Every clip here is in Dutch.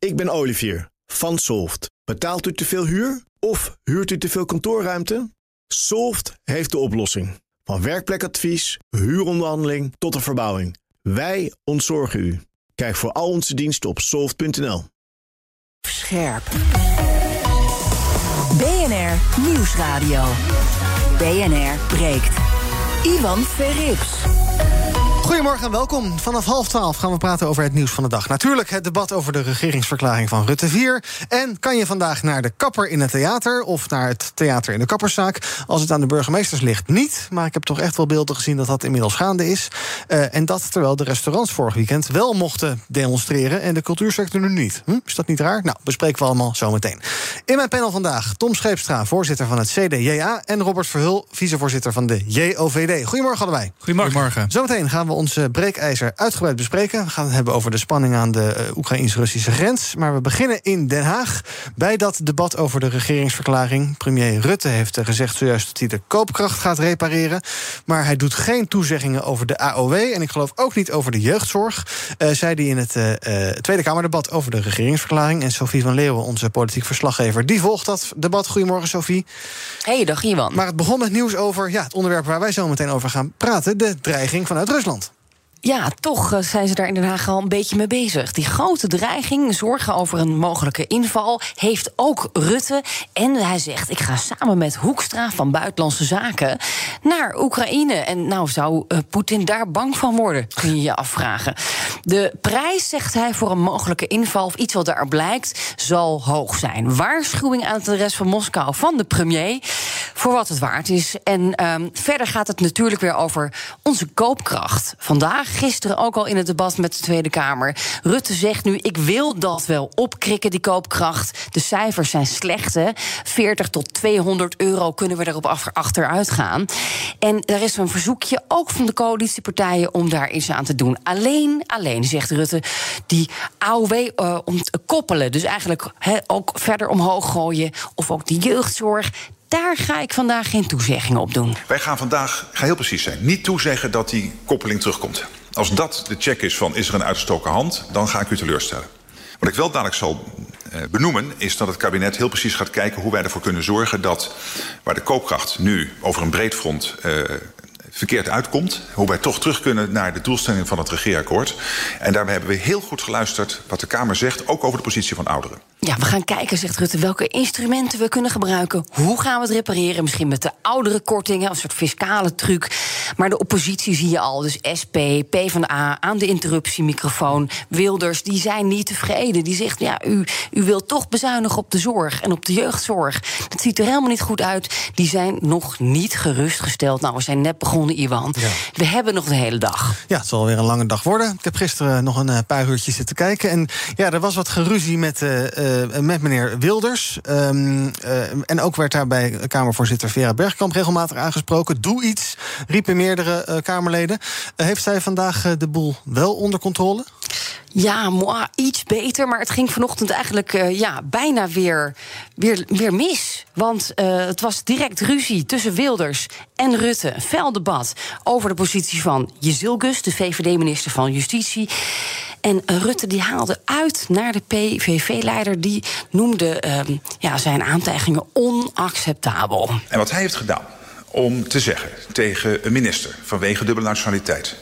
Ik ben Olivier van Solft. Betaalt u te veel huur of huurt u te veel kantoorruimte? Solft heeft de oplossing. Van werkplekadvies, huuronderhandeling tot de verbouwing. Wij ontzorgen u. Kijk voor al onze diensten op soft.nl. Scherp. BNR Nieuwsradio. BNR breekt. Ivan Verrips. Goedemorgen en welkom. Vanaf half twaalf gaan we praten over het nieuws van de dag. Natuurlijk het debat over de regeringsverklaring van Rutte 4. En kan je vandaag naar de kapper in het theater... of naar het theater in de kapperszaak? Als het aan de burgemeesters ligt, niet. Maar ik heb toch echt wel beelden gezien dat dat inmiddels gaande is. Uh, en dat terwijl de restaurants vorig weekend wel mochten demonstreren... en de cultuursector nu niet. Hm? Is dat niet raar? Nou, bespreken we allemaal zometeen. In mijn panel vandaag Tom Scheepstra, voorzitter van het CDJA... en Robert Verhul, vicevoorzitter van de JOVD. Goedemorgen allebei. Goedemorgen. Goedemorgen. Zometeen gaan we ons breekijzer uitgebreid bespreken. We gaan het hebben over de spanning aan de uh, Oekraïns-Russische grens. Maar we beginnen in Den Haag bij dat debat over de regeringsverklaring. Premier Rutte heeft uh, gezegd zojuist dat hij de koopkracht gaat repareren. Maar hij doet geen toezeggingen over de AOW. En ik geloof ook niet over de jeugdzorg. Uh, zei hij in het Tweede Kamerdebat over de regeringsverklaring. En Sophie van Leeuwen, onze politiek verslaggever, die volgt dat debat. Goedemorgen, Sophie. Hey, dag Iwan. Maar het begon met nieuws over ja, het onderwerp waar wij zo meteen over gaan praten: de dreiging vanuit Rusland. Ja, toch eh, zijn ze daar in Den Haag al een beetje mee bezig. Die grote dreiging, zorgen over een mogelijke inval, heeft ook Rutte. En hij zegt: Ik ga samen met Hoekstra van Buitenlandse Zaken naar Oekraïne. En nou zou uh, Poetin daar bang van worden, kun je je afvragen. De prijs, zegt hij, voor een mogelijke inval, of iets wat daar blijkt, zal hoog zijn. Waarschuwing aan de rest van Moskou van de premier, voor wat het waard is. En um, verder gaat het natuurlijk weer over onze koopkracht. Vandaag gisteren ook al in het debat met de Tweede Kamer. Rutte zegt nu: ik wil dat wel opkrikken, die koopkracht. De cijfers zijn slecht. Hè? 40 tot 200 euro kunnen we erop achteruit gaan. En er is een verzoekje ook van de coalitiepartijen om daar iets aan te doen. Alleen, alleen, zegt Rutte, die AOW uh, eh, koppelen. Dus eigenlijk ook verder omhoog gooien. Of ook die jeugdzorg daar ga ik vandaag geen toezeggingen op doen. Wij gaan vandaag, ga heel precies zijn, niet toezeggen dat die koppeling terugkomt. Als dat de check is van is er een uitgestoken hand, dan ga ik u teleurstellen. Wat ik wel dadelijk zal uh, benoemen, is dat het kabinet heel precies gaat kijken hoe wij ervoor kunnen zorgen dat waar de koopkracht nu over een breed front uh, verkeerd uitkomt. Hoe wij toch terug kunnen naar de doelstelling van het regeerakkoord. En daarbij hebben we heel goed geluisterd wat de Kamer zegt, ook over de positie van ouderen. Ja, we gaan kijken, zegt Rutte, welke instrumenten we kunnen gebruiken. Hoe gaan we het repareren? Misschien met de oudere kortingen, een soort fiscale truc. Maar de oppositie zie je al. Dus SP, PvdA, aan de interruptiemicrofoon. Wilders, die zijn niet tevreden. Die zegt, ja, u, u wilt toch bezuinigen op de zorg en op de jeugdzorg. Dat ziet er helemaal niet goed uit. Die zijn nog niet gerustgesteld. Nou, we zijn net begonnen, Iwan. Ja. We hebben nog de hele dag. Ja, het zal weer een lange dag worden. Ik heb gisteren nog een paar uurtjes zitten kijken. En ja, er was wat geruzie met... Uh, uh, met meneer Wilders. Um, uh, en ook werd daarbij Kamervoorzitter Vera Bergkamp regelmatig aangesproken. Doe iets, riepen meerdere Kamerleden. heeft zij vandaag de boel wel onder controle? Ja, iets beter. Maar het ging vanochtend eigenlijk uh, ja, bijna weer, weer, weer mis. Want uh, het was direct ruzie tussen Wilders en Rutte. Een fel debat over de positie van Jezilgus, de VVD-minister van Justitie. En Rutte die haalde uit naar de PVV-leider. Die noemde uh, ja, zijn aantijgingen onacceptabel. En wat hij heeft gedaan om te zeggen tegen een minister vanwege dubbele nationaliteit.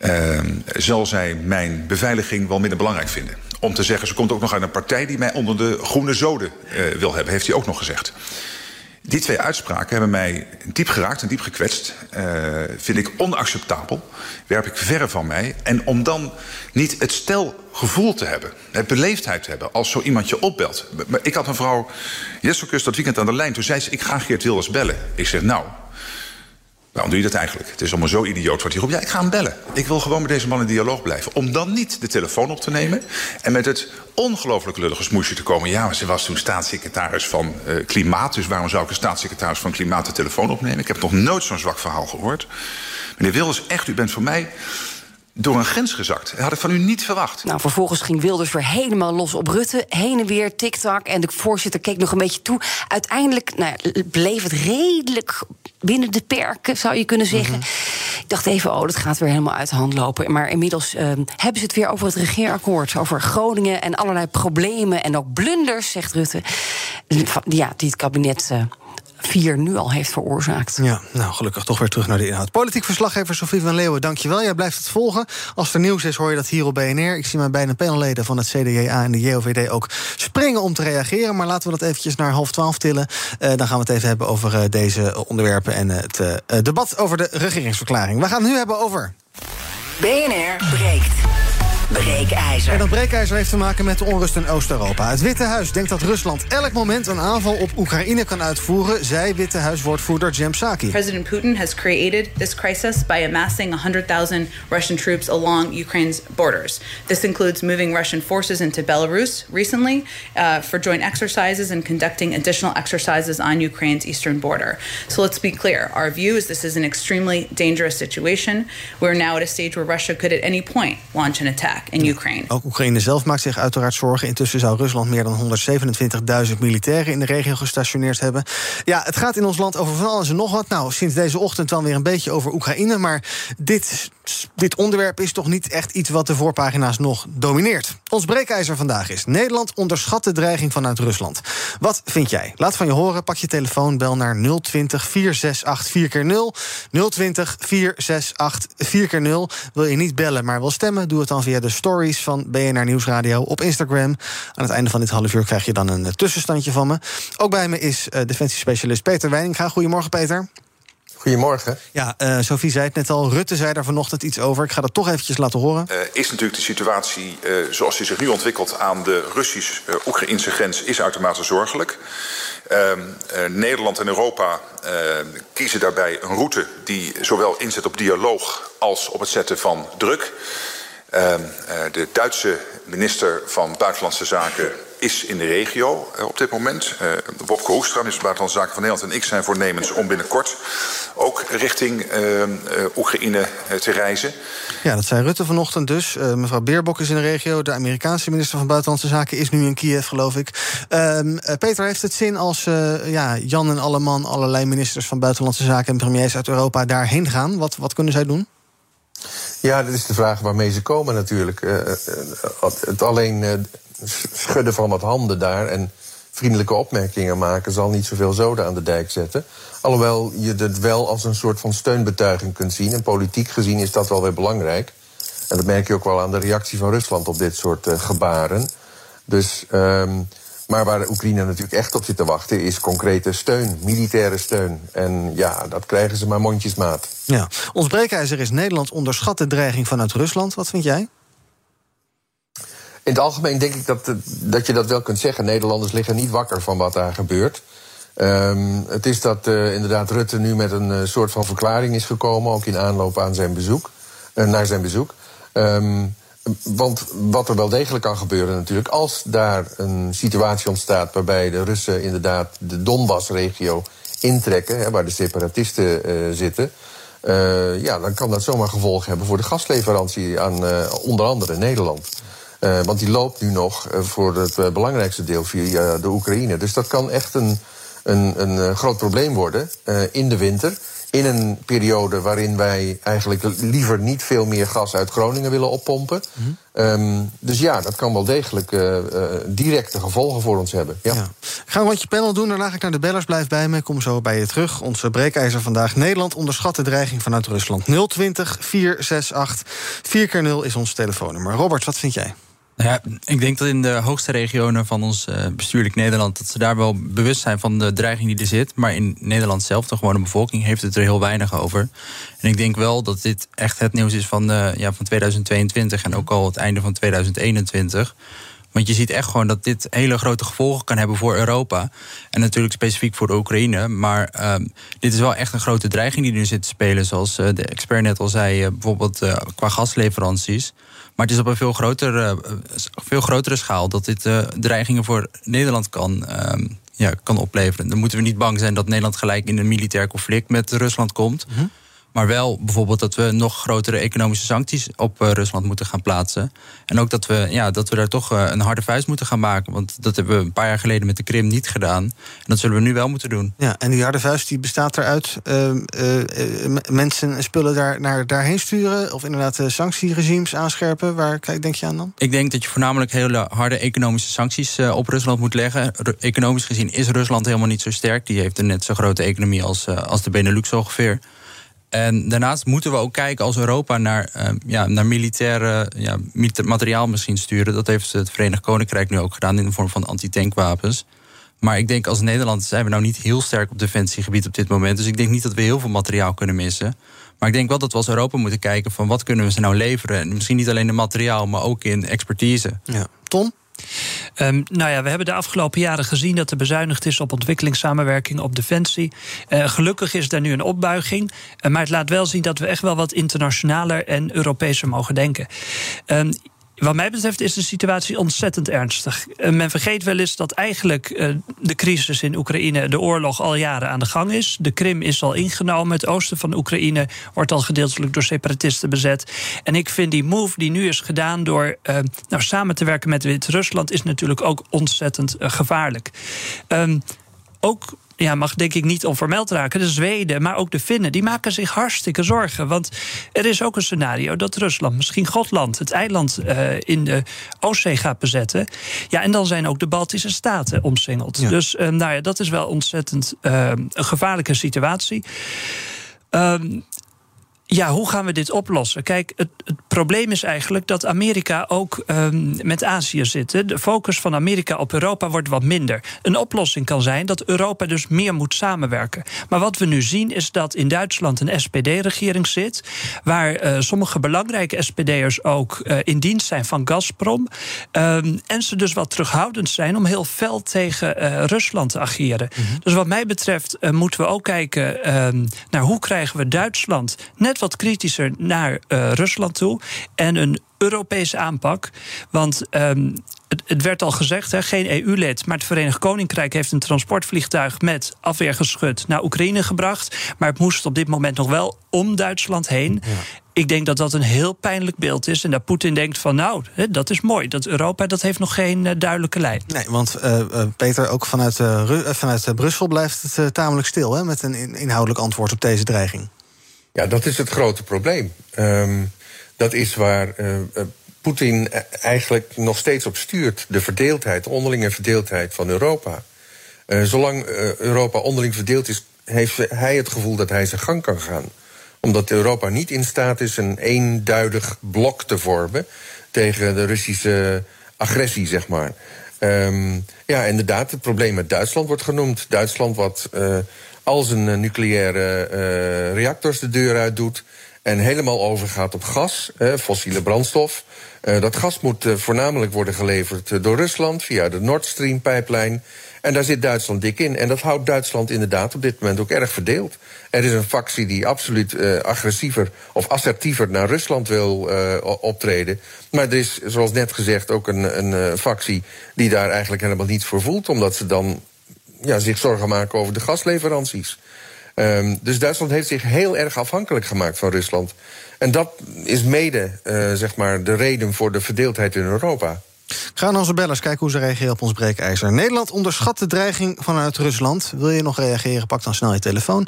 Uh, zal zij mijn beveiliging wel minder belangrijk vinden. Om te zeggen, ze komt ook nog uit een partij die mij onder de groene zoden uh, wil hebben, heeft hij ook nog gezegd. Die twee uitspraken hebben mij diep geraakt en diep gekwetst. Uh, vind ik onacceptabel. Werp ik verre van mij. En om dan niet het stelgevoel te hebben, het beleefdheid te hebben als zo iemand je opbelt. Ik had een vrouw, Jesselkus, dat weekend aan de lijn. Toen zei ze: Ik ga Geert Wilders bellen. Ik zeg: Nou, Waarom doe je dat eigenlijk? Het is allemaal zo idioot wat hij roept. Ja, ik ga hem bellen. Ik wil gewoon met deze man in dialoog blijven. Om dan niet de telefoon op te nemen... en met het ongelooflijk lullige smoesje te komen... ja, maar ze was toen staatssecretaris van uh, Klimaat... dus waarom zou ik een staatssecretaris van Klimaat de telefoon opnemen? Ik heb nog nooit zo'n zwak verhaal gehoord. Meneer Wilders, echt, u bent voor mij door een grens gezakt. Dat had ik van u niet verwacht. Nou, vervolgens ging Wilders weer helemaal los op Rutte. Heen en weer, TikTok. En de voorzitter keek nog een beetje toe. Uiteindelijk nou, bleef het redelijk binnen de perken, zou je kunnen zeggen. Mhm. Ik dacht even, oh, dat gaat weer helemaal uit de hand lopen. Maar inmiddels uh, hebben ze het weer over het regeerakkoord. Over Groningen en allerlei problemen en ook blunders, zegt Rutte. Ja, die het kabinet... Uh, vier nu al heeft veroorzaakt. Ja, nou gelukkig toch weer terug naar de inhoud. Politiek verslaggever Sofie van Leeuwen, dankjewel. Jij blijft het volgen. Als er nieuws is, hoor je dat hier op BNR. Ik zie mijn bijna panelleden van het CDA en de JOVD ook springen om te reageren. Maar laten we dat eventjes naar half twaalf tillen. Uh, dan gaan we het even hebben over uh, deze onderwerpen en het uh, debat over de regeringsverklaring. We gaan het nu hebben over. BNR breekt. Breekijzer. En dat breekijzer heeft te maken met de onrust in Oost-Europa. Het Witte Huis denkt dat Rusland elk moment een aanval op Oekraïne kan uitvoeren, zei Witte Huiswoordvoerder Jem Psaki. President Putin has created this crisis by amassing 100,000 Russian troops along Ukraine's borders. This includes moving Russian forces into Belarus recently uh, for joint exercises and conducting additional exercises on Ukraine's eastern border. So let's be clear. Our view is this is an extremely dangerous situation. We're now at a stage where Russia could at any point launch an attack in Ukraine. Ook Oekraïne zelf maakt zich uiteraard zorgen. Intussen zou Rusland meer dan 127.000 militairen in de regio gestationeerd hebben. Ja, het gaat in ons land over van alles en nog wat. Nou, sinds deze ochtend dan weer een beetje over Oekraïne. Maar dit, dit onderwerp is toch niet echt iets wat de voorpagina's nog domineert. Ons breekijzer vandaag is: Nederland onderschat de dreiging vanuit Rusland. Wat vind jij? Laat van je horen. Pak je telefoon, bel naar 020 468 4x0. 020 468 4x0. Wil je niet bellen, maar wil stemmen? Doe het dan via de stories van BNR Nieuwsradio op Instagram. Aan het einde van dit half uur krijg je dan een eh, tussenstandje van me. Ook bij me is uh, defensiespecialist Peter Weininga. Goedemorgen, Peter. Goedemorgen. Ja, uh, Sophie zei het net al. Rutte zei daar vanochtend iets over. Ik ga dat toch eventjes laten horen. Uh, is natuurlijk de situatie uh, zoals die zich nu ontwikkelt aan de Russisch-Oekraïnse grens is uitermate zorgelijk. Ehm, Nederland en Europa kiezen daarbij een route die zowel inzet op dialoog als op het zetten van druk. Ehm, de Duitse minister van Buitenlandse Zaken is in de regio uh, op dit moment. Uh, Bobke Hoekstra, minister Buitenlandse Zaken van Nederland... en ik zijn voornemens om binnenkort ook richting uh, Oekraïne te reizen. Ja, dat zei Rutte vanochtend dus. mevrouw Beerbok is in de regio. De Amerikaanse minister van Buitenlandse Zaken is nu in Kiev, geloof ik. Ehm, Peter, heeft het zin als ja, Jan en Alleman... allerlei ministers van Buitenlandse Zaken en premiers uit Europa daarheen gaan? Wat, wat kunnen zij doen? Ja, dat is de vraag waarmee ze komen natuurlijk. het alleen schudden van wat handen daar en vriendelijke opmerkingen maken zal niet zoveel zoden aan de dijk zetten. Alhoewel je het wel als een soort van steunbetuiging kunt zien. En politiek gezien is dat wel weer belangrijk. En dat merk je ook wel aan de reactie van Rusland op dit soort gebaren. Dus, um, maar waar Oekraïne natuurlijk echt op zit te wachten, is concrete steun, militaire steun. En ja, dat krijgen ze maar mondjesmaat. Ja. Ons breekijzer is Nederland onderschat de dreiging vanuit Rusland. Wat vind jij? In het algemeen denk ik dat, dat je dat wel kunt zeggen. Nederlanders liggen niet wakker van wat daar gebeurt. Um, het is dat uh, inderdaad Rutte nu met een uh, soort van verklaring is gekomen, ook in aanloop aan zijn bezoek, uh, naar zijn bezoek. Um, want wat er wel degelijk kan gebeuren natuurlijk, als daar een situatie ontstaat waarbij de Russen inderdaad de Donbass-regio intrekken, hè, waar de separatisten zitten, ja, dan kan dat zomaar gevolgen hebben voor de gasleverantie aan onder andere Nederland. Want die loopt nu nog voor het belangrijkste deel via de Oekraïne. Dus dat kan echt een, een, een groot probleem worden in de winter. In een periode waarin wij eigenlijk liever niet veel meer gas uit Groningen willen oppompen. Mm um, dus ja, dat kan wel degelijk directe gevolgen voor ons hebben. Ja. ja. Ik ga een rondje panel doen, daarna ga ik naar de bellers. Blijf bij me, ik kom zo bij je terug. Onze breekijzer vandaag. Nederland onderschat de dreiging vanuit Rusland. 020 468 4x0 is ons telefoonnummer. Robert, wat vind jij? Nou ja, ik denk dat in de hoogste regionen van ons uh, bestuurlijk Nederland... dat ze daar wel bewust zijn van de dreiging die er zit. Maar in Nederland zelf, de gewone bevolking, heeft het er heel weinig over. En ik denk wel dat dit echt het nieuws is van, uh, ja, van 2022... en ook al het einde van 2021... Want je ziet echt gewoon dat dit hele grote gevolgen kan hebben voor Europa. En natuurlijk specifiek voor de Oekraïne. Maar uh, dit is wel echt een grote dreiging die nu zit te spelen. Zoals uh, de expert net al zei, bijvoorbeeld qua gasleveranties. Maar het is op een veel grotere, eh, veel grotere schaal dat dit uh, dreigingen voor Nederland kan, uh, ja, kan opleveren. Dan moeten we niet bang zijn dat Nederland gelijk in een militair conflict met Rusland komt. Mhm. Maar wel bijvoorbeeld dat we nog grotere economische sancties op uh, Rusland moeten gaan plaatsen. En ook dat we, ja, dat we daar toch uh, een harde vuist moeten gaan maken. Want dat hebben we een paar jaar geleden met de Krim niet gedaan. En dat zullen we nu wel moeten doen. Ja, en die harde vuist die bestaat eruit. Uh, mensen en spullen daar, naar, daarheen sturen. Of inderdaad sanctieregimes aanscherpen. Waar denk je aan dan? Ik denk dat je voornamelijk hele harde economische sancties op Rusland moet leggen. economisch gezien is Rusland helemaal niet zo sterk. Die heeft een net zo grote economie als, als de Benelux ongeveer. En daarnaast moeten we ook kijken als Europa naar, uh, ja, naar militaire ja, materiaal misschien sturen. Dat heeft het Verenigd Koninkrijk nu ook gedaan in de vorm van antitankwapens. Maar ik denk als Nederland zijn we nou niet heel sterk op defensiegebied op dit moment. Dus ik denk niet dat we heel veel materiaal kunnen missen. Maar ik denk wel dat we als Europa moeten kijken van wat kunnen we ze nou leveren. En misschien niet alleen in materiaal, maar ook in expertise. Ja. Tom? Um, nou ja, we hebben de afgelopen jaren gezien dat er bezuinigd is op ontwikkelingssamenwerking, op defensie. Uh, gelukkig is er nu een opbuiging. Uh, maar het laat wel zien dat we echt wel wat internationaler en Europeeser mogen denken. Um, wat mij betreft is de situatie ontzettend ernstig. Eh, men vergeet wel eens dat eigenlijk uh, de crisis in Oekraïne, de oorlog, al jaren aan de gang is. De Krim is al ingenomen. Het oosten van Oekraïne wordt al gedeeltelijk door separatisten bezet. En ik vind die move die nu is gedaan door uh, nou, samen te werken met Wit-Rusland, is natuurlijk ook ontzettend gevaarlijk. Um, ook ja, mag denk ik niet onvermeld raken. De Zweden, maar ook de Finnen, die maken zich hartstikke zorgen. Want er is ook een scenario dat Rusland misschien Gotland, het eiland uh, in de Oostzee, gaat bezetten. Ja, en dan zijn ook de Baltische staten omsingeld. Ja. Dus uh, nou ja, dat is wel ontzettend uh, een gevaarlijke situatie. Um, ja, hoe gaan we dit oplossen? Kijk, het, het probleem is eigenlijk dat Amerika ook um, met Azië zit. De focus van Amerika op Europa wordt wat minder. Een oplossing kan zijn dat Europa dus meer moet samenwerken. Maar wat we nu zien is dat in Duitsland een SPD-regering zit, waar uh, sommige belangrijke SPD'ers ook uh, in dienst zijn van Gazprom. Um, en ze dus wat terughoudend zijn om heel fel tegen uh, Rusland te ageren. Mm -hmm. Dus wat mij betreft moeten we ook kijken um, naar hoe krijgen we Duitsland net wat kritischer naar uh, Rusland toe. En een Europese aanpak. Want um, het, het, werd al gezegd, hè, geen EU-lid, maar het Verenigd Koninkrijk heeft een transportvliegtuig met afweergeschut naar Oekraïne gebracht. Maar het moest op dit moment nog wel om Duitsland heen. Ja. Ik denk dat dat een heel pijnlijk beeld is. En dat Poetin denkt van nou, dat is mooi. Dat Europa dat heeft nog geen uh, duidelijke lijn. Nee, want uh, Peter, ook vanuit, uh, vanuit Brussel blijft het tamelijk stil... Hè, met een inhoudelijk antwoord op deze dreiging. Ja, dat is het grote probleem. Um, dat is waar uh, Poetin eigenlijk nog steeds op stuurt. De verdeeldheid, de onderlinge verdeeldheid van Europa. Uh, zolang Europa onderling verdeeld is, heeft hij het gevoel dat hij zijn gang kan gaan. Omdat Europa niet in staat is een eenduidig blok te vormen tegen de Russische agressie, zeg maar. Um, ja, inderdaad, het probleem met Duitsland wordt genoemd. Duitsland wat al zijn uh, nucleaire uh, reactors de deur uit doet en helemaal overgaat op gas, fossiele brandstof. dat gas moet voornamelijk worden geleverd door Rusland via de Nord Stream-pijplijn. En daar zit Duitsland dik in. En dat houdt Duitsland inderdaad op dit moment ook erg verdeeld. Er is een factie die absoluut agressiever of assertiever naar Rusland wil optreden. Maar er is, zoals net gezegd, ook een, een factie die daar eigenlijk helemaal niets voor voelt. Omdat ze dan ja, zich zorgen maken over de gasleveranties. Um, dus Duitsland heeft zich heel erg afhankelijk gemaakt van Rusland. En dat is mede uh, zeg maar de reden voor de verdeeldheid in Europa. Gaan onze bellers kijken hoe ze reageren op ons breekijzer. Nederland onderschat de dreiging vanuit Rusland. Wil je nog reageren? Pak dan snel je telefoon.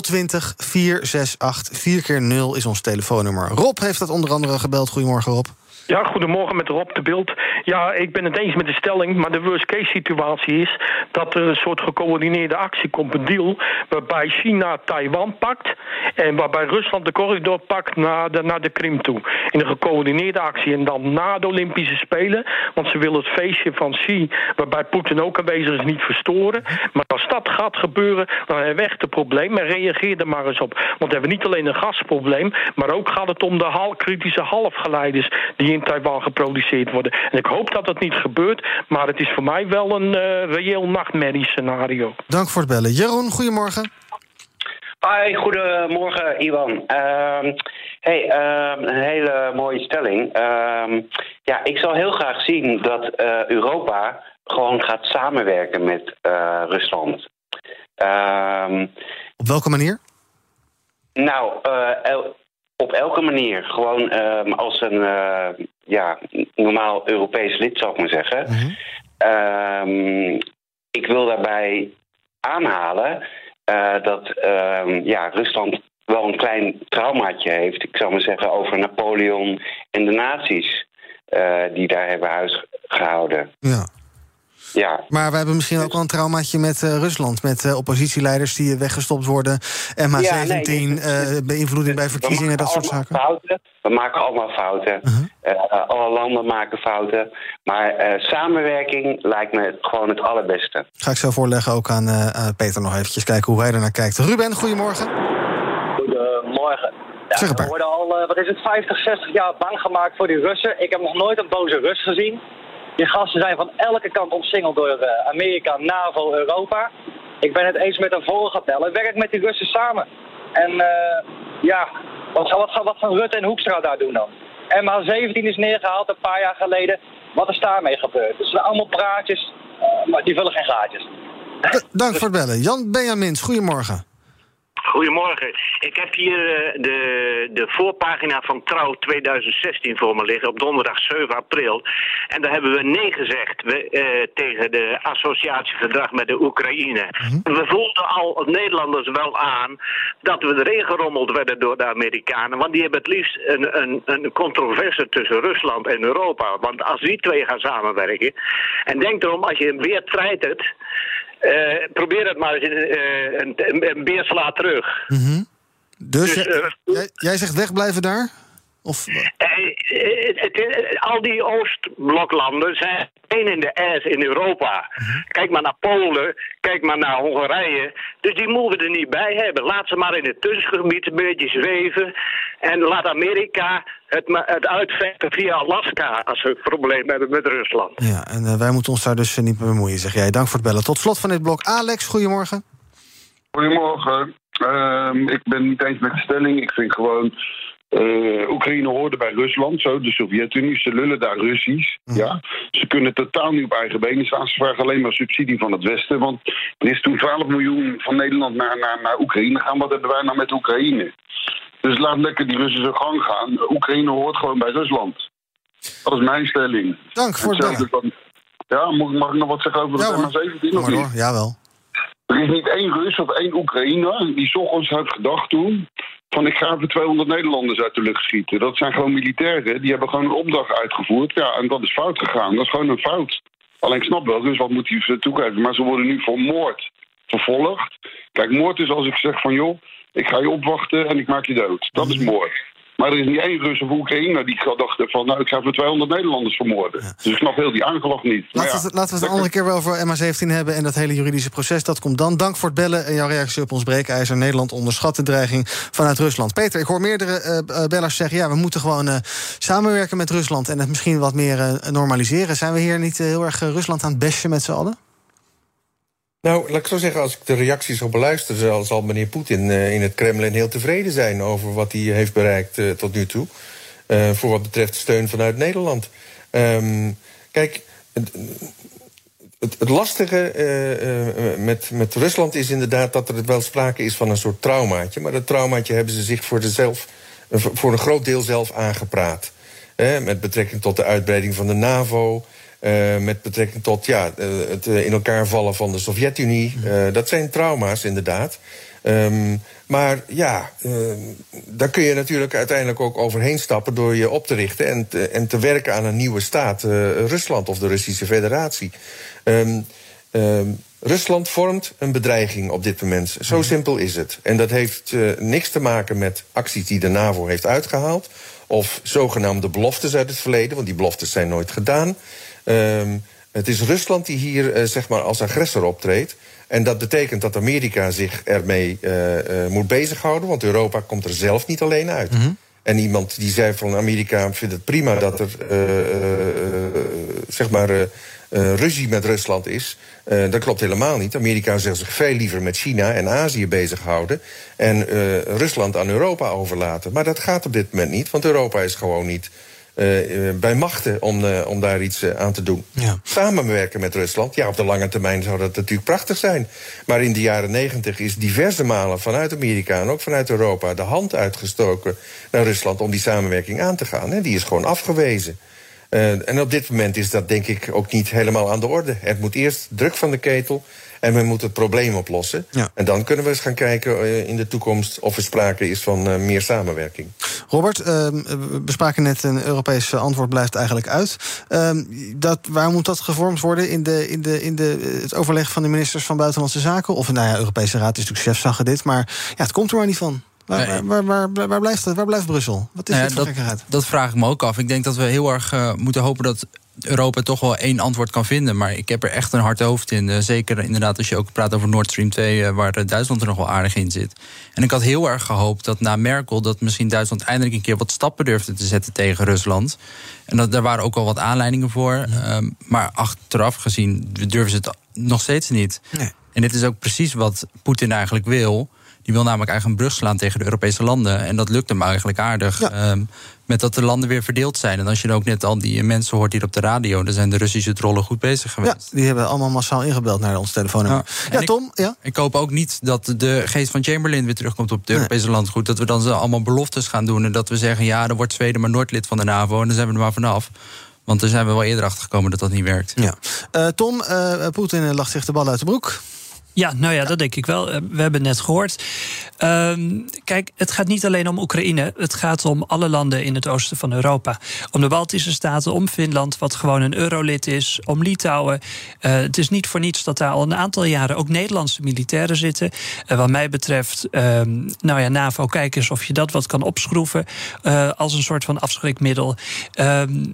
020 468 4 keer 0 is ons telefoonnummer. Rob heeft dat onder andere gebeld. Goedemorgen, Rob. Ja, goedemorgen met Rob de Beeld. Ja, ik ben het eens met de stelling, maar de worst case situatie is dat er een soort gecoördineerde actie komt, een deal, waarbij China Taiwan pakt en waarbij Rusland de corridor pakt naar de, naar de Krim toe. In een gecoördineerde actie en dan na de Olympische Spelen, want ze willen het feestje van Xi, waarbij Poetin ook aanwezig is, niet verstoren. Maar als dat gaat gebeuren, dan hebben we echt een probleem en reageer er maar eens op. Want we hebben niet alleen een gasprobleem, maar ook gaat het om de hal kritische halfgeleiders die in Taiwan geproduceerd worden. En ik hoop dat dat niet gebeurt, maar het is voor mij wel een uh, reëel nachtmerriescenario. Dank voor het bellen. Jeroen, goedemorgen. Hi, goedemorgen Iwan. Uh, hey, uh, een hele mooie stelling. Ehm, ja, ik zou heel graag zien dat uh, Europa gewoon gaat samenwerken met uh, Rusland. Ehm, Op welke manier? Nou, eh, el- op elke manier. Gewoon ehm, als een eh, ja, normaal Europees lid, zou ik maar zeggen. Ehm, ik wil daarbij aanhalen eh, dat ehm, ja, Rusland wel een klein traumaatje heeft. Ik zou maar zeggen over Napoleon en de nazi's eh, die daar hebben huisgehouden. Ja. Ja, Maar we hebben misschien ook wel een traumaatje met eh, Rusland. Met eh, oppositieleiders die weggestopt worden. MH17, Ja, nee, dit- eh, beïnvloeding bij verkiezingen, dat soort zaken. Uh-huh. fouten. We maken allemaal fouten. Eh, alle landen maken fouten. Maar eh, samenwerking lijkt me gewoon het allerbeste. Ga ik zo voorleggen ook aan eh, Peter nog eventjes kijken hoe hij ernaar kijkt. Ruben, goedemorgen. Goedemorgen. Ja, we worden al, eh, wat is het, 50, 60 jaar bang gemaakt voor die Russen. Ik heb nog nooit een boze Rus gezien. Die gasten zijn van elke kant omsingeld door eh, Amerika, NAVO, Europa. Ik ben het eens met een vorige beller. Werk met die Russen samen. En eh, ja, wat, wat, wat, van Rutte en Hoekstra daar doen dan? MH17 is neergehaald een paar jaar geleden. Wat is daarmee gebeurd? Het zijn allemaal praatjes, eh, maar die vullen geen gaatjes. Dank voor het bellen. Jan Benjamins, goedemorgen. Goedemorgen. Ik heb hier eh, de, de voorpagina van Trouw 2016 voor me liggen op donderdag 7 april. En daar hebben we nee gezegd we, eh, tegen de associatieverdrag met de Oekraïne. We voelden al als Nederlanders wel aan dat we erin gerommeld werden door de Amerikanen. Want die hebben het liefst een, een, een controverse tussen Rusland en Europa. Want als die twee gaan samenwerken. En denk erom, als je een beer treitert. Eh, probeer het maar eens. eh, een, een, beer slaat terug. Dus, Dus, jij- eh, jij, jij zegt wegblijven daar? Of, Eh, eh, het- het- al die Oostbloklanden zijn één in de S in Europa. Kijk maar naar Polen, kijk maar naar Hongarije. Dus die moeten we er niet bij hebben. Laat ze maar in het tussengebied een beetje zweven. En laat Amerika het, het uitvechten via Alaska als ze het probleem hebben met Rusland. ja, en eh, wij moeten ons daar dus eh, niet mee bemoeien, zeg jij. Dank voor het bellen. Tot slot van dit blok. Alex, goedemorgen. Goedemorgen. Ehm, ik ben niet eens met de stelling. Ik vind gewoon. Eh, Oekraïne hoorde bij Rusland, zo, de Sovjet-Unie. Ze lullen daar Russisch. Ja. Ze kunnen totaal niet op eigen benen staan. Ze vragen alleen maar subsidie van het Westen. Want er is toen 12 miljoen van Nederland naar, naar, naar Oekraïne gaan. Wat hebben wij nou met Oekraïne? Dus laat lekker die Russen zijn gang gaan. Oekraïne hoort gewoon bij Rusland. Dat is mijn stelling. Dank voor het Ja, mag, mag ik nog wat zeggen over Ja, het hoor. MH17? Kom of maar niet? door. Jawel. Er is niet één Rus of één Oekraïner die 's ochtends heeft gedacht toen... van ik ga even 200 Nederlanders uit de lucht schieten. Dat zijn gewoon militairen, die hebben gewoon een opdracht uitgevoerd. Ja, en dat is fout gegaan. Dat is gewoon een fout. Alleen ik snap wel, dus wat moet hij toegeven. Maar ze worden nu voor moord vervolgd. Kijk, moord is als ik zeg van joh, ik ga je opwachten en ik maak je dood. Dat is moord. Maar er is niet één Rus of Oekraïner die gedacht heeft van... nou, ik ga even 200 Nederlanders vermoorden. Dus ik snap heel die aangelag niet. Maar Laten, ja, we het, laten we het een andere keer wel over MH17 hebben... en dat hele juridische proces, dat komt dan. Dank voor het bellen en jouw reactie op ons breekijzer. Nederland onderschat de dreiging vanuit Rusland. Peter, ik hoor meerdere eh, eh, bellers zeggen... ja, we moeten gewoon eh, samenwerken met Rusland... en het misschien wat meer normaliseren. Zijn we hier niet heel erg Rusland aan het bashen met z'n allen? Nou, laat ik zo zeggen, als ik de reacties op beluister... zal, meneer Poetin eh, in het Kremlin heel tevreden zijn... over wat hij heeft bereikt eh, tot nu toe. eh, voor wat betreft steun vanuit Nederland. Ehm, kijk, het, het, lastige met, met Rusland is inderdaad... dat er wel sprake is van een soort traumaatje. Maar dat traumaatje hebben ze zich voor, zelf, voor een groot deel zelf aangepraat. Met betrekking tot de uitbreiding van de NAVO... eh, met betrekking tot ja, eh, het eh, in elkaar vallen van de Sovjet-Unie. Eh, dat zijn trauma's, inderdaad. Ehm, maar ja, daar kun je natuurlijk uiteindelijk ook overheen stappen... door je op te richten en te, en te werken aan een nieuwe staat. Rusland of de Russische Federatie. Ehm, ehm, Rusland vormt een bedreiging op dit moment. Zo simpel is het. En dat heeft niks te maken met acties die de NAVO heeft uitgehaald... of zogenaamde beloftes uit het verleden, want die beloftes zijn nooit gedaan... Ehm, het is Rusland die hier eh, zeg maar als agressor optreedt. En dat betekent dat Amerika zich ermee eh, moet bezighouden... want Europa komt er zelf niet alleen uit. En iemand die zei van Amerika vindt het prima dat er zeg maar, ruzie met Rusland is. Dat klopt helemaal niet. Amerika zal zich veel liever met China en Azië bezighouden... en Rusland aan Europa overlaten. Maar dat gaat op dit moment niet, want Europa is gewoon niet bij machten om, eh, om daar iets eh, aan te doen. Ja. Samenwerken met Rusland, ja, op de lange termijn zou dat natuurlijk prachtig zijn. Maar in de jaren negentig is diverse malen vanuit Amerika en ook vanuit Europa de hand uitgestoken naar Rusland om die samenwerking aan te gaan. En die is gewoon afgewezen. Eh, en op dit moment is dat denk ik ook niet helemaal aan de orde. Het moet eerst druk van de ketel en men moet het probleem oplossen. Ja. En dan kunnen we eens gaan kijken eh, in de toekomst of er sprake is van eh, meer samenwerking. Robert, ehm, we bespraken net een Europees antwoord blijft eigenlijk uit. Ehm, dat, waar moet dat gevormd worden in, de, in, de, in de, het overleg van de ministers van Buitenlandse Zaken? Of nou ja, Europese Raad is natuurlijk chefzagge dit, maar ja, het komt er maar niet van. Waar, waar, waar, waar, waar blijft het? Waar blijft Brussel? Wat is Nou ja, dit voor dat, dat vraag ik me ook af. Ik denk dat we heel erg eh, moeten hopen dat Europa toch wel één antwoord kan vinden. Maar ik heb er echt een hard hoofd in. Eh, zeker inderdaad als je ook praat over Nord Stream 2... eh, waar eh, Duitsland er nog wel aardig in zit. En ik had heel erg gehoopt dat na Merkel... dat misschien Duitsland eindelijk een keer wat stappen durfde te zetten tegen Rusland. En dat, daar waren ook al wat aanleidingen voor. Ehm, maar achteraf gezien durven ze het nog steeds niet. Nee. En dit is ook precies wat Poetin eigenlijk wil... Die wil namelijk eigenlijk een brug slaan tegen de Europese landen. En dat lukt hem eigenlijk aardig. Ehm, met dat de landen weer verdeeld zijn. En als je dan ook net al die mensen hoort hier op de radio... dan zijn de Russische trollen goed bezig geweest. Ja, die hebben allemaal massaal ingebeld naar ons telefoonnummer. Ja, Ja, en ik- Tom? Ja? Ik hoop ook niet dat de geest van Chamberlain weer terugkomt op het Europese landgoed. Dat we dan zo allemaal beloftes gaan doen. En dat we zeggen, ja, dan wordt Zweden maar nooit lid van de NAVO. En dan zijn we er maar vanaf. Want daar zijn we wel eerder achter gekomen dat dat niet werkt. Ja. Eh, Tom, eh, Poetin eh, lacht zich de bal uit de broek. Ja, nou ja, dat denk ik wel. Eh, We hebben net gehoord. Ehm, kijk, het gaat niet alleen om Oekraïne. Het gaat om alle landen in het oosten van Europa. Om de Baltische Staten, om Finland, wat gewoon een eurolid is. Om Litouwen. Eh, het is niet voor niets dat daar al een aantal jaren ook Nederlandse militairen zitten. Eh, wat mij betreft, ehm, nou ja, NAVO, kijk eens of je dat wat kan opschroeven. als een soort van afschrikmiddel. Ehm,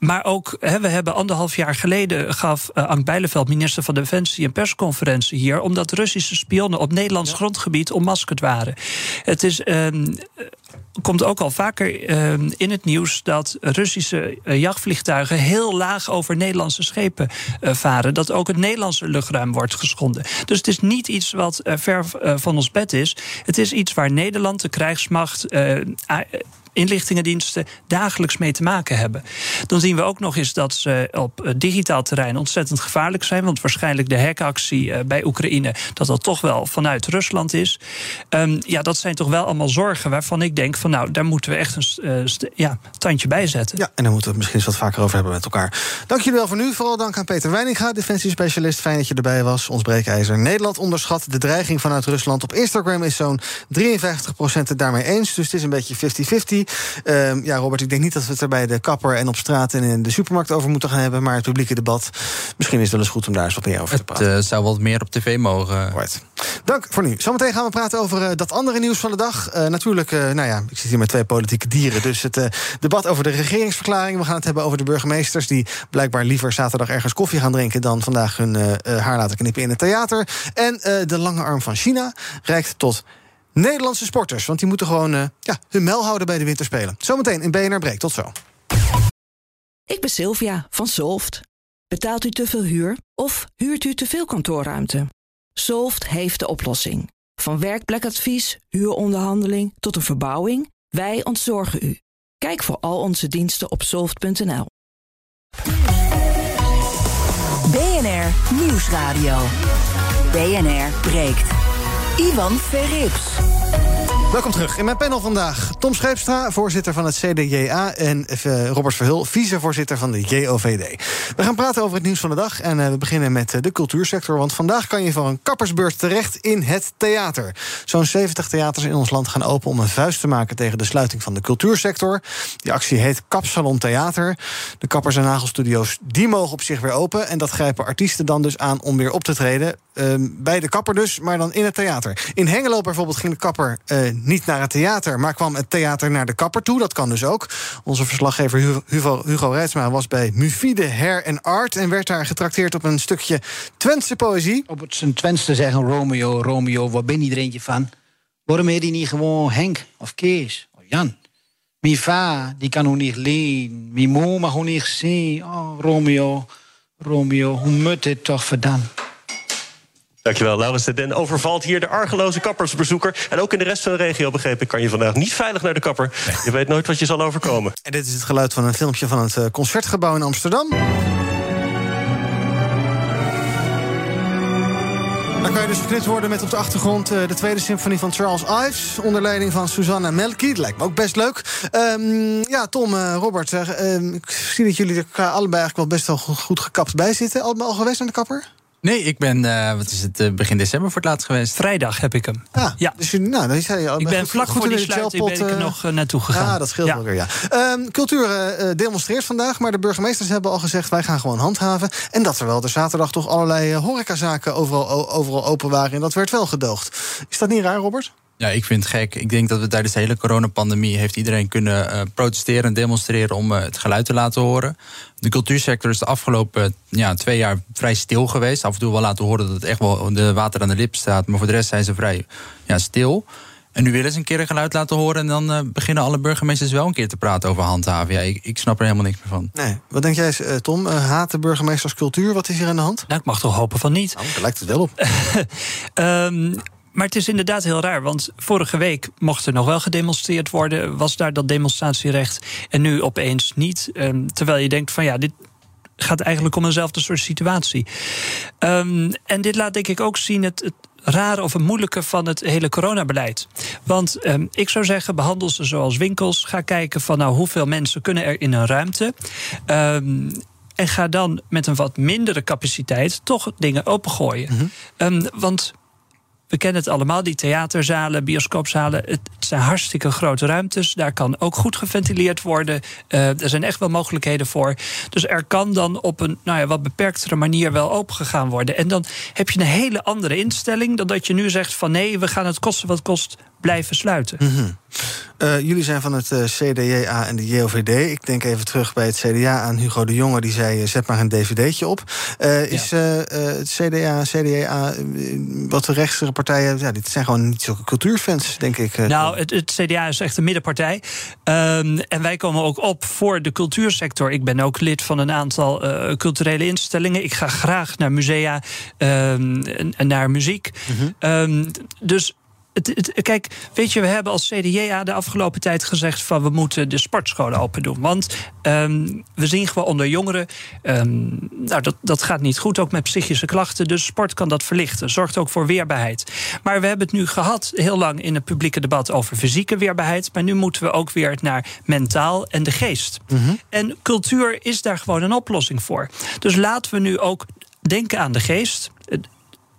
maar ook, hè, we hebben anderhalf jaar geleden gaf uh, Ank Bijleveld, minister van Defensie, een persconferentie hier. omdat Russische spionnen op Nederlands grondgebied onmaskerd waren. Het is. ehm, komt ook al vaker ehm, in het nieuws dat Russische eh, jachtvliegtuigen heel laag over Nederlandse schepen eh, varen. Dat ook het Nederlandse luchtruim wordt geschonden. Dus het is niet iets wat eh, ver eh, van ons bed is. Het is iets waar Nederland, de krijgsmacht. Inlichtingendiensten dagelijks mee te maken hebben. Dan zien we ook nog eens dat ze op eh, digitaal terrein ontzettend gevaarlijk zijn. Want waarschijnlijk de hackactie eh, bij Oekraïne, dat dat toch wel vanuit Rusland is. Ehm, ja, dat zijn toch wel allemaal zorgen waarvan ik denk van nou, daar moeten we echt een eh, ja, tandje bij zetten. Ja, en daar moeten we het misschien eens wat vaker over hebben met elkaar. Dank jullie wel voor nu. Vooral dank aan Peter Weininga, defensiespecialist. Fijn dat je erbij was. Ons breekijzer. Nederland onderschat de dreiging vanuit Rusland. Op Instagram is zo'n 53% het daarmee eens. Dus het is een beetje 50-50. Ehm, ja, Robert, ik denk niet dat we het er bij de kapper en op straat en in de supermarkt over moeten gaan hebben. Maar het publieke debat, misschien is het wel eens goed om daar eens wat meer over te Het praten. eh, zou wat meer op tv mogen. Right. Dank voor nu. Zometeen gaan we praten over eh, dat andere nieuws van de dag. Eh, natuurlijk, nou ja, ik zit hier met twee politieke dieren. Dus het debat over de regeringsverklaring. We gaan het hebben over de burgemeesters... die blijkbaar liever zaterdag ergens koffie gaan drinken... dan vandaag hun haar laten knippen in het theater. En de lange arm van China reikt tot Nederlandse sporters. Want die moeten gewoon eh, ja, hun mel houden bij de winterspelen. Zometeen in BNR Breek. Tot zo. Ik ben Sylvia van Solft. Betaalt u te veel huur of huurt u te veel kantoorruimte? Solft heeft de oplossing. Van werkplekadvies, huuronderhandeling tot een verbouwing, wij ontzorgen u. Kijk voor al onze diensten op soft.nl. BNR Nieuwsradio. BNR breekt. Ivan Verrips. Welkom terug. In mijn panel vandaag Tom Scheepstra, voorzitter van het CDJA... en eh, Robert Verhul, vicevoorzitter van de JOVD. We gaan praten over het nieuws van de dag en eh, we beginnen met eh, de cultuursector... want vandaag kan je voor een kappersbeurt terecht in het theater. Zo'n 70 theaters in ons land gaan open om een vuist te maken... tegen de sluiting van de cultuursector. Die actie heet Kapsalon Theater. De kappers- en nagelstudio's die mogen op zich weer open... en dat grijpen artiesten dan dus aan om weer op te treden... Ehm, bij de kapper dus, maar dan in het theater. In Hengelo bijvoorbeeld ging de kapper eh, niet naar het theater... maar kwam het theater naar de kapper toe. Dat kan dus ook. Onze verslaggever Hugo, Hugo, Reitsma was bij Mufide Hair and Art... en werd daar getrakteerd op een stukje Twentse poëzie. Op het zijn Twents te zeggen, Romeo, Romeo, waar ben je er eentje van? Waarom heet hij niet gewoon Henk of Kees of Jan? Mijn va, die kan hoe niet leen. Mijn moe mag hoe niet zien. Oh, Romeo, Romeo, hoe moet dit toch verdaan? Dankjewel, Laurens de Den overvalt hier de argeloze kappersbezoeker. En ook in de rest van de regio, begreep ik, kan je vandaag niet veilig naar de kapper. Je weet nooit wat je zal overkomen. En dit is het geluid van een filmpje van het eh, Concertgebouw in Amsterdam. Dan kan je dus verknipt worden met op de achtergrond eh, de tweede symfonie van Charles Ives. Onder leiding van Susanna Melky. Dat lijkt me ook best leuk. Ehm, ja, Tom, eh, Robert, eh, ehm, ik zie dat jullie er allebei eigenlijk wel best wel goed, goed gekapt bij zitten. Allemaal al geweest aan de kapper? Nee, ik ben, eh, wat is het, eh, begin december voor het laatst geweest. Vrijdag heb ik hem. Ah, Ja. Dus, nou, dan zei je Ik ben vlak voor in die de sluiting ben ik er eh, nog naartoe gegaan. Ja, dat scheelt Ja. wel weer, ja. Ehm, cultuur demonstreert vandaag, maar de burgemeesters hebben al gezegd... wij gaan gewoon handhaven. En dat er zaterdag toch allerlei horecazaken overal, overal open waren... en dat werd wel gedoogd. Is dat niet raar, Robert? Ja, ik vind het gek. Ik denk dat we tijdens de hele coronapandemie... heeft iedereen kunnen eh, protesteren en demonstreren om eh, het geluid te laten horen. De cultuursector is de afgelopen ja, twee jaar vrij stil geweest. Af en toe wel laten horen dat het echt wel de water aan de lip staat. Maar voor de rest zijn ze vrij ja, stil. En nu willen ze een keer een geluid laten horen... en dan eh, beginnen alle burgemeesters wel een keer te praten over handhaven. Ja, ik, ik snap er helemaal niks meer van. Nee. Wat denk jij, Tom? Haat de burgemeesters cultuur? Wat is hier aan de hand? Nou, ik mag toch hopen van niet. Nou, daar lijkt het wel op. Ehm, maar het is inderdaad heel raar, want vorige week mocht er nog wel gedemonstreerd worden, was daar dat demonstratierecht en nu opeens niet. Ehm, terwijl je denkt van ja, dit gaat eigenlijk om eenzelfde soort situatie. Ehm, en dit laat denk ik ook zien het, het rare of het moeilijke van het hele coronabeleid. Want ehm, ik zou zeggen, behandel ze zoals winkels. Ga kijken van nou hoeveel mensen kunnen er in een ruimte. Ehm, en ga dan met een wat mindere capaciteit toch dingen opengooien. Ehm, want we kennen het allemaal, die theaterzalen, bioscoopzalen. Het zijn hartstikke grote ruimtes. Daar kan ook goed geventileerd worden. Eh, er zijn echt wel mogelijkheden voor. Dus er kan dan op een nou ja, wat beperktere manier wel opengegaan worden. En dan heb je een hele andere instelling dan dat je nu zegt van nee, we gaan het kosten wat kost blijven sluiten. Mhm. Eh, jullie zijn van het eh, CDA en de JOVD. Ik denk even terug bij het CDA aan Hugo de Jonge. Die zei, zet maar een dvd'tje op. Is het CDA, CDA, wat de rechtse partijen... Ja, dit zijn gewoon niet zulke cultuurfans, denk ik. Nou, het, het CDA is echt een middenpartij. Ehm, en wij komen ook op voor de cultuursector. Ik ben ook lid van een aantal eh, culturele instellingen. Ik ga graag naar musea ehm, en, naar muziek. Ehm, dus. Het, het- kijk, weet je, we hebben als CDA de afgelopen tijd gezegd van we moeten de sportscholen open doen. Want ehm, we zien gewoon onder jongeren, ehm, nou dat, dat gaat niet goed, ook met psychische klachten. Dus sport kan dat verlichten, zorgt ook voor weerbaarheid. Maar we hebben het nu gehad heel lang in het publieke debat over fysieke weerbaarheid. Maar nu moeten we ook weer naar mentaal en de geest. En cultuur is daar gewoon een oplossing voor. Dus laten we nu ook denken aan de geest.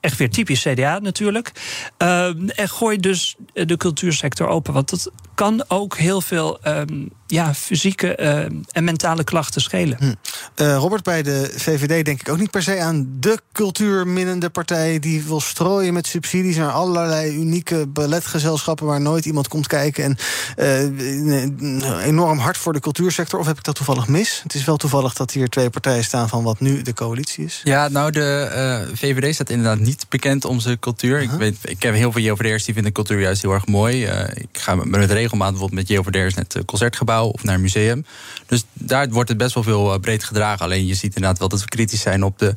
Echt weer typisch CDA natuurlijk. Ehm, en gooi dus de cultuursector open. Want dat kan ook heel veel ehm, ja, fysieke ehm, en mentale klachten schelen. Hm. Eh, Robert, bij de VVD denk ik ook niet per se aan de cultuurminnende partij... die wil strooien met subsidies naar allerlei unieke balletgezelschappen... waar nooit iemand komt kijken. En eh, enorm hard voor de cultuursector. Of heb ik dat toevallig mis? Het is wel toevallig dat hier twee partijen staan van wat nu de coalitie is. Ja, nou, de eh, VVD staat inderdaad niet bekend om zijn cultuur. ik, weet, ik heb heel veel JOVD'ers die vinden cultuur juist heel erg mooi. Eh, ik ga met met regelmaat bijvoorbeeld met JOVD'ers naar het concertgebouw of naar een museum. Dus daar wordt het best wel veel eh, breed gedragen. Alleen je ziet inderdaad wel dat we kritisch zijn op de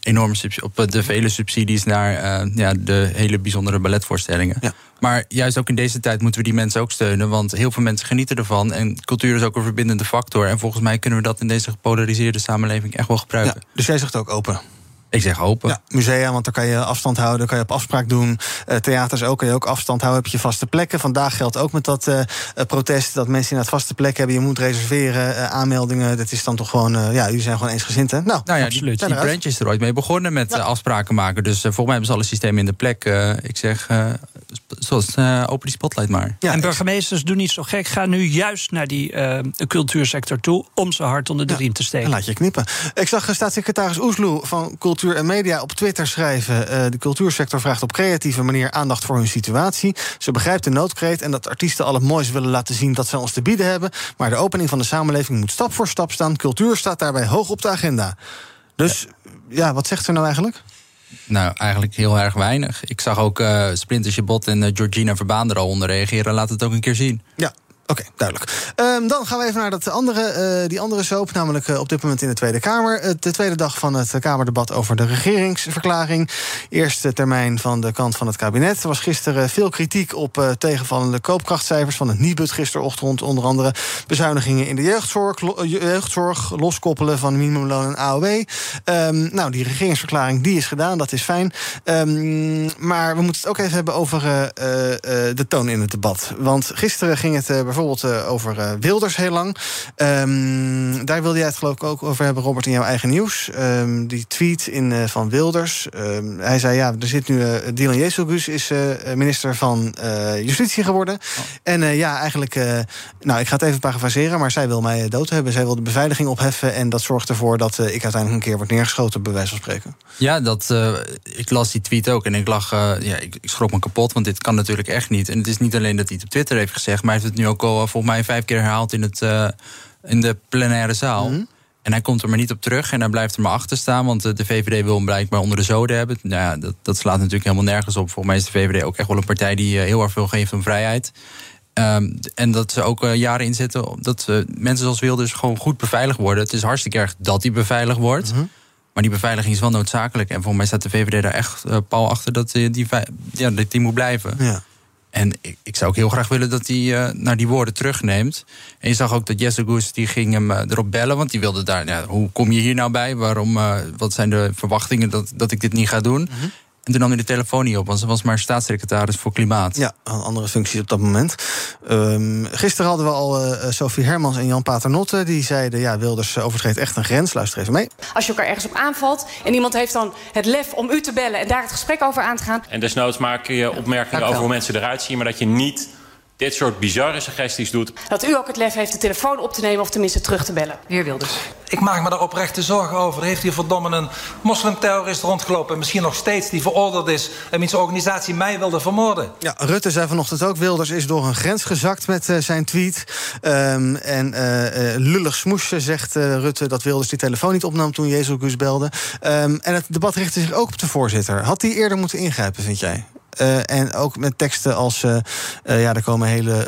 enorme op eh, de vele subsidies naar eh, ja, de hele bijzondere balletvoorstellingen. Maar juist ook in deze tijd moeten we die mensen ook steunen. Want heel veel mensen genieten ervan. En cultuur is ook een verbindende factor. En volgens mij kunnen we dat in deze gepolariseerde samenleving echt wel gebruiken. Dus jij zegt ook open? Ik zeg open. Ja, musea, want daar kan je afstand houden, kan je op afspraak doen. Eh, theaters ook, kan je ook afstand houden, heb je vaste plekken. Vandaag geldt ook met dat eh, eh, protest dat mensen inderdaad vaste plek hebben. Je moet reserveren, aanmeldingen. Dat is dan toch gewoon, ja, jullie zijn gewoon eensgezind, hè? Nou, Nou ja, die, die branch is er ooit mee begonnen met afspraken maken. Dus volgens mij hebben ze alle systemen in de plek. Ik zeg, zoals eh, open die spotlight maar. en burgemeesters doen niet zo gek. Ga nu juist naar die eh, cultuursector toe om ze hard onder de riem te steken. Laat je knippen. Ik zag eh, staatssecretaris Oesloe van Cultuur en Media op Twitter schrijven... eh, de cultuursector vraagt op creatieve manier aandacht voor hun situatie. Ze begrijpt de noodkreet en dat artiesten al het moois willen laten zien... dat ze ons te bieden hebben. Maar de opening van de samenleving moet stap voor stap staan. Cultuur staat daarbij hoog op de agenda. Dus ja, wat zegt ze nou eigenlijk? Nou, eigenlijk heel erg weinig. Ik zag ook eh Splinter Chabot en eh, Georgina Verbaan er al onder reageren. Laat het ook een keer zien. Ja, Oké, duidelijk. Ehm, dan gaan we even naar dat andere, eh, die andere soap, namelijk eh, op dit moment in de Tweede Kamer. Uh, de tweede dag van het Kamerdebat over de regeringsverklaring. Eerste termijn van de kant van het kabinet. Er was gisteren veel kritiek op tegenvallende koopkrachtcijfers van het Nibud gisterochtend. Onder andere bezuinigingen in de jeugdzorg, jeugdzorg loskoppelen van minimumloon en AOW. Ehm, nou, die regeringsverklaring die is gedaan, dat is fijn. Ehm, maar we moeten het ook even hebben over de toon in het debat. Want gisteren ging het bijvoorbeeld uh, over uh, Wilders heel lang. Um, daar wilde jij het geloof ik ook over hebben, Robert, in jouw eigen nieuws. Um, die tweet in, uh, van Wilders. Um, hij zei, ja, er zit nu... Dylan Jezelgus is minister van Justitie geworden. Oh. En ja, eigenlijk... nou, ik ga het even parafraseren, maar zij wil mij dood hebben. Zij wil de beveiliging opheffen en dat zorgt ervoor... dat ik uiteindelijk een keer word neergeschoten, bij wijze van spreken. Ja, dat, ik las die tweet ook en ik lag... ja, ik, ik schrok me kapot, want dit kan natuurlijk echt niet. En het is niet alleen dat hij het op Twitter heeft gezegd... maar hij heeft het nu ook al volgens mij vijf keer herhaald in, het, uh, in de plenaire zaal. Mhm. En hij komt er maar niet op terug en hij blijft er maar achter staan. Want de VVD wil hem blijkbaar onder de zoden hebben. Nou ja, dat, dat slaat natuurlijk helemaal nergens op. Volgens mij is de VVD ook echt wel een partij die heel erg veel geeft om vrijheid. Um, en dat ze ook uh, jaren inzetten dat uh, mensen zoals Wilders gewoon goed beveiligd worden. Het is hartstikke erg dat die beveiligd wordt. -hmm. Maar die beveiliging is wel noodzakelijk. En volgens mij staat de VVD daar echt pal achter dat die, ja, dat die moet blijven. Ja. En ik, ik, zou ook heel graag willen dat hij uh, naar die woorden terugneemt. En je zag ook dat Jesse Goes die ging hem uh, erop bellen. Want die wilde daar, ja, hoe kom je hier nou bij? Waarom, uh, wat zijn de verwachtingen dat, dat ik dit niet ga doen? -hmm. En toen nam hij de telefoon niet op, want ze was maar staatssecretaris voor klimaat. Ja, een andere functie op dat moment. Um, gisteren hadden we al uh, Sophie Hermans en Jan Paternotte. Die zeiden, ja, Wilders overtreedt echt een grens. Luister even mee. Als je elkaar ergens op aanvalt en iemand heeft dan het lef om u te bellen... en daar het gesprek over aan te gaan. En desnoods maak je opmerkingen over hoe mensen eruit zien... maar dat je niet dit soort bizarre suggesties doet. Dat u ook het lef heeft de telefoon op te nemen of tenminste terug te bellen. Heer Wilders. Ik maak me daar oprechte zorgen over. Er heeft hier verdomme een moslimterrorist rondgelopen... en misschien nog steeds die veroordeeld is... en wiens organisatie mij wilde vermoorden. Ja, Rutte zei vanochtend ook... Wilders is door een grens gezakt met uh, zijn tweet. Um, en uh, uh, lullig smoesje zegt Rutte dat Wilders die telefoon niet opnam... toen Jezus Gus belde. Um, en het debat richtte zich ook op de voorzitter. Had hij eerder moeten ingrijpen, vind jij? Uh, en ook met teksten als... Uh, uh, ja, er komen hele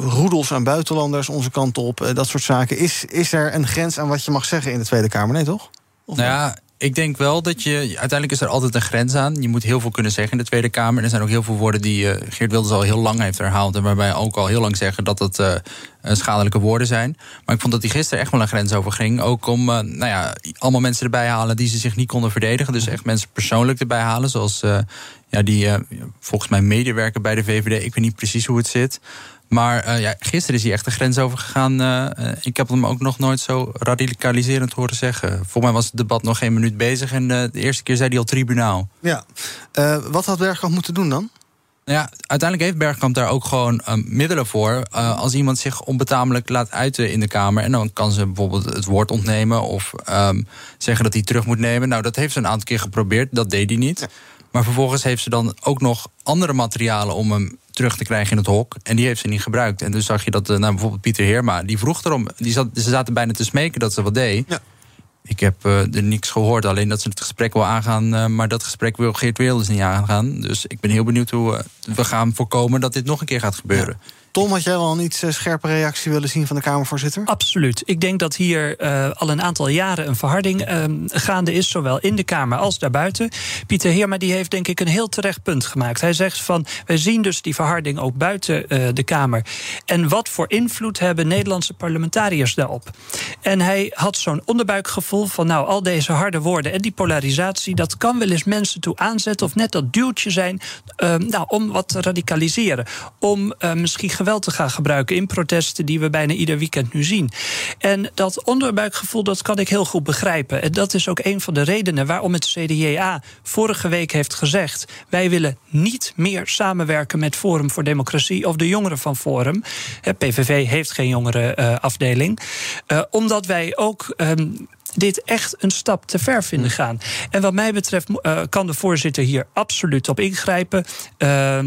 roedels aan buitenlanders onze kant op. dat soort zaken. Is, is er een grens aan wat je mag zeggen in de Tweede Kamer? Nee, toch? Of nou ja, ik denk wel dat je... Uiteindelijk is er altijd een grens aan. Je moet heel veel kunnen zeggen in de Tweede Kamer. En er zijn ook heel veel woorden die Geert Wilders al heel lang heeft herhaald... en waarbij ook al heel lang zeggen dat het schadelijke woorden zijn. Maar ik vond dat hij gisteren echt wel een grens over ging. Ook om nou ja, allemaal mensen erbij halen die ze zich niet konden verdedigen. Dus echt mensen persoonlijk erbij halen. Zoals ja, die volgens mij medewerker bij de VVD. Ik weet niet precies hoe het zit. Maar uh, ja, gisteren is hij echt de grens overgegaan. Uh, ik heb hem ook nog nooit zo radicaliserend horen zeggen. Volgens mij was het debat nog geen minuut bezig. En de eerste keer zei hij al tribunaal. Ja. wat had Bergkamp moeten doen dan? Nou ja, uiteindelijk heeft Bergkamp daar ook gewoon middelen voor. als iemand zich onbetamelijk laat uiten in de Kamer... en dan kan ze bijvoorbeeld het woord ontnemen... of um, zeggen dat hij terug moet nemen. Nou, dat heeft ze een aantal keer geprobeerd. Dat deed hij niet. Ja. Maar vervolgens heeft ze dan ook nog andere materialen om hem terug te krijgen in het hok. En die heeft ze niet gebruikt. En dus zag je dat nou, bijvoorbeeld Pieter Heerma, die vroeg erom. Die zat, ze zaten bijna te smeken dat ze wat deed. Ja. Ik heb uh, er niks gehoord, alleen dat ze het gesprek wil aangaan. Uh, maar dat gesprek wil Geert Wilders niet aangaan. Dus ik ben heel benieuwd hoe uh, we gaan voorkomen dat dit nog een keer gaat gebeuren. Ja. Tom, had jij wel een iets scherpe reactie willen zien van de Kamervoorzitter? Absoluut. Ik denk dat hier uh, al een aantal jaren een verharding uh, gaande is, zowel in de Kamer als daarbuiten. Pieter Heerma die heeft denk ik een heel terecht punt gemaakt. Hij zegt van, wij zien dus die verharding ook buiten uh, de Kamer. En wat voor invloed hebben Nederlandse parlementariërs daarop? En hij had zo'n onderbuikgevoel van, nou, al deze harde woorden en die polarisatie, dat kan wel eens mensen toe aanzetten of net dat duwtje zijn nou, om wat te radicaliseren. Om misschien geweld te gaan gebruiken in protesten die we bijna ieder weekend nu zien. En dat onderbuikgevoel, dat kan ik heel goed begrijpen. En dat is ook een van de redenen waarom het CDA vorige week heeft gezegd: wij willen niet meer samenwerken met Forum voor Democratie of de jongeren van Forum. PVV heeft geen jongerenafdeling. Uh, uh, omdat wij ook. Um, dit echt een stap te ver vinden mm. gaan. En wat mij betreft uh, kan de voorzitter hier absoluut op ingrijpen. Uh,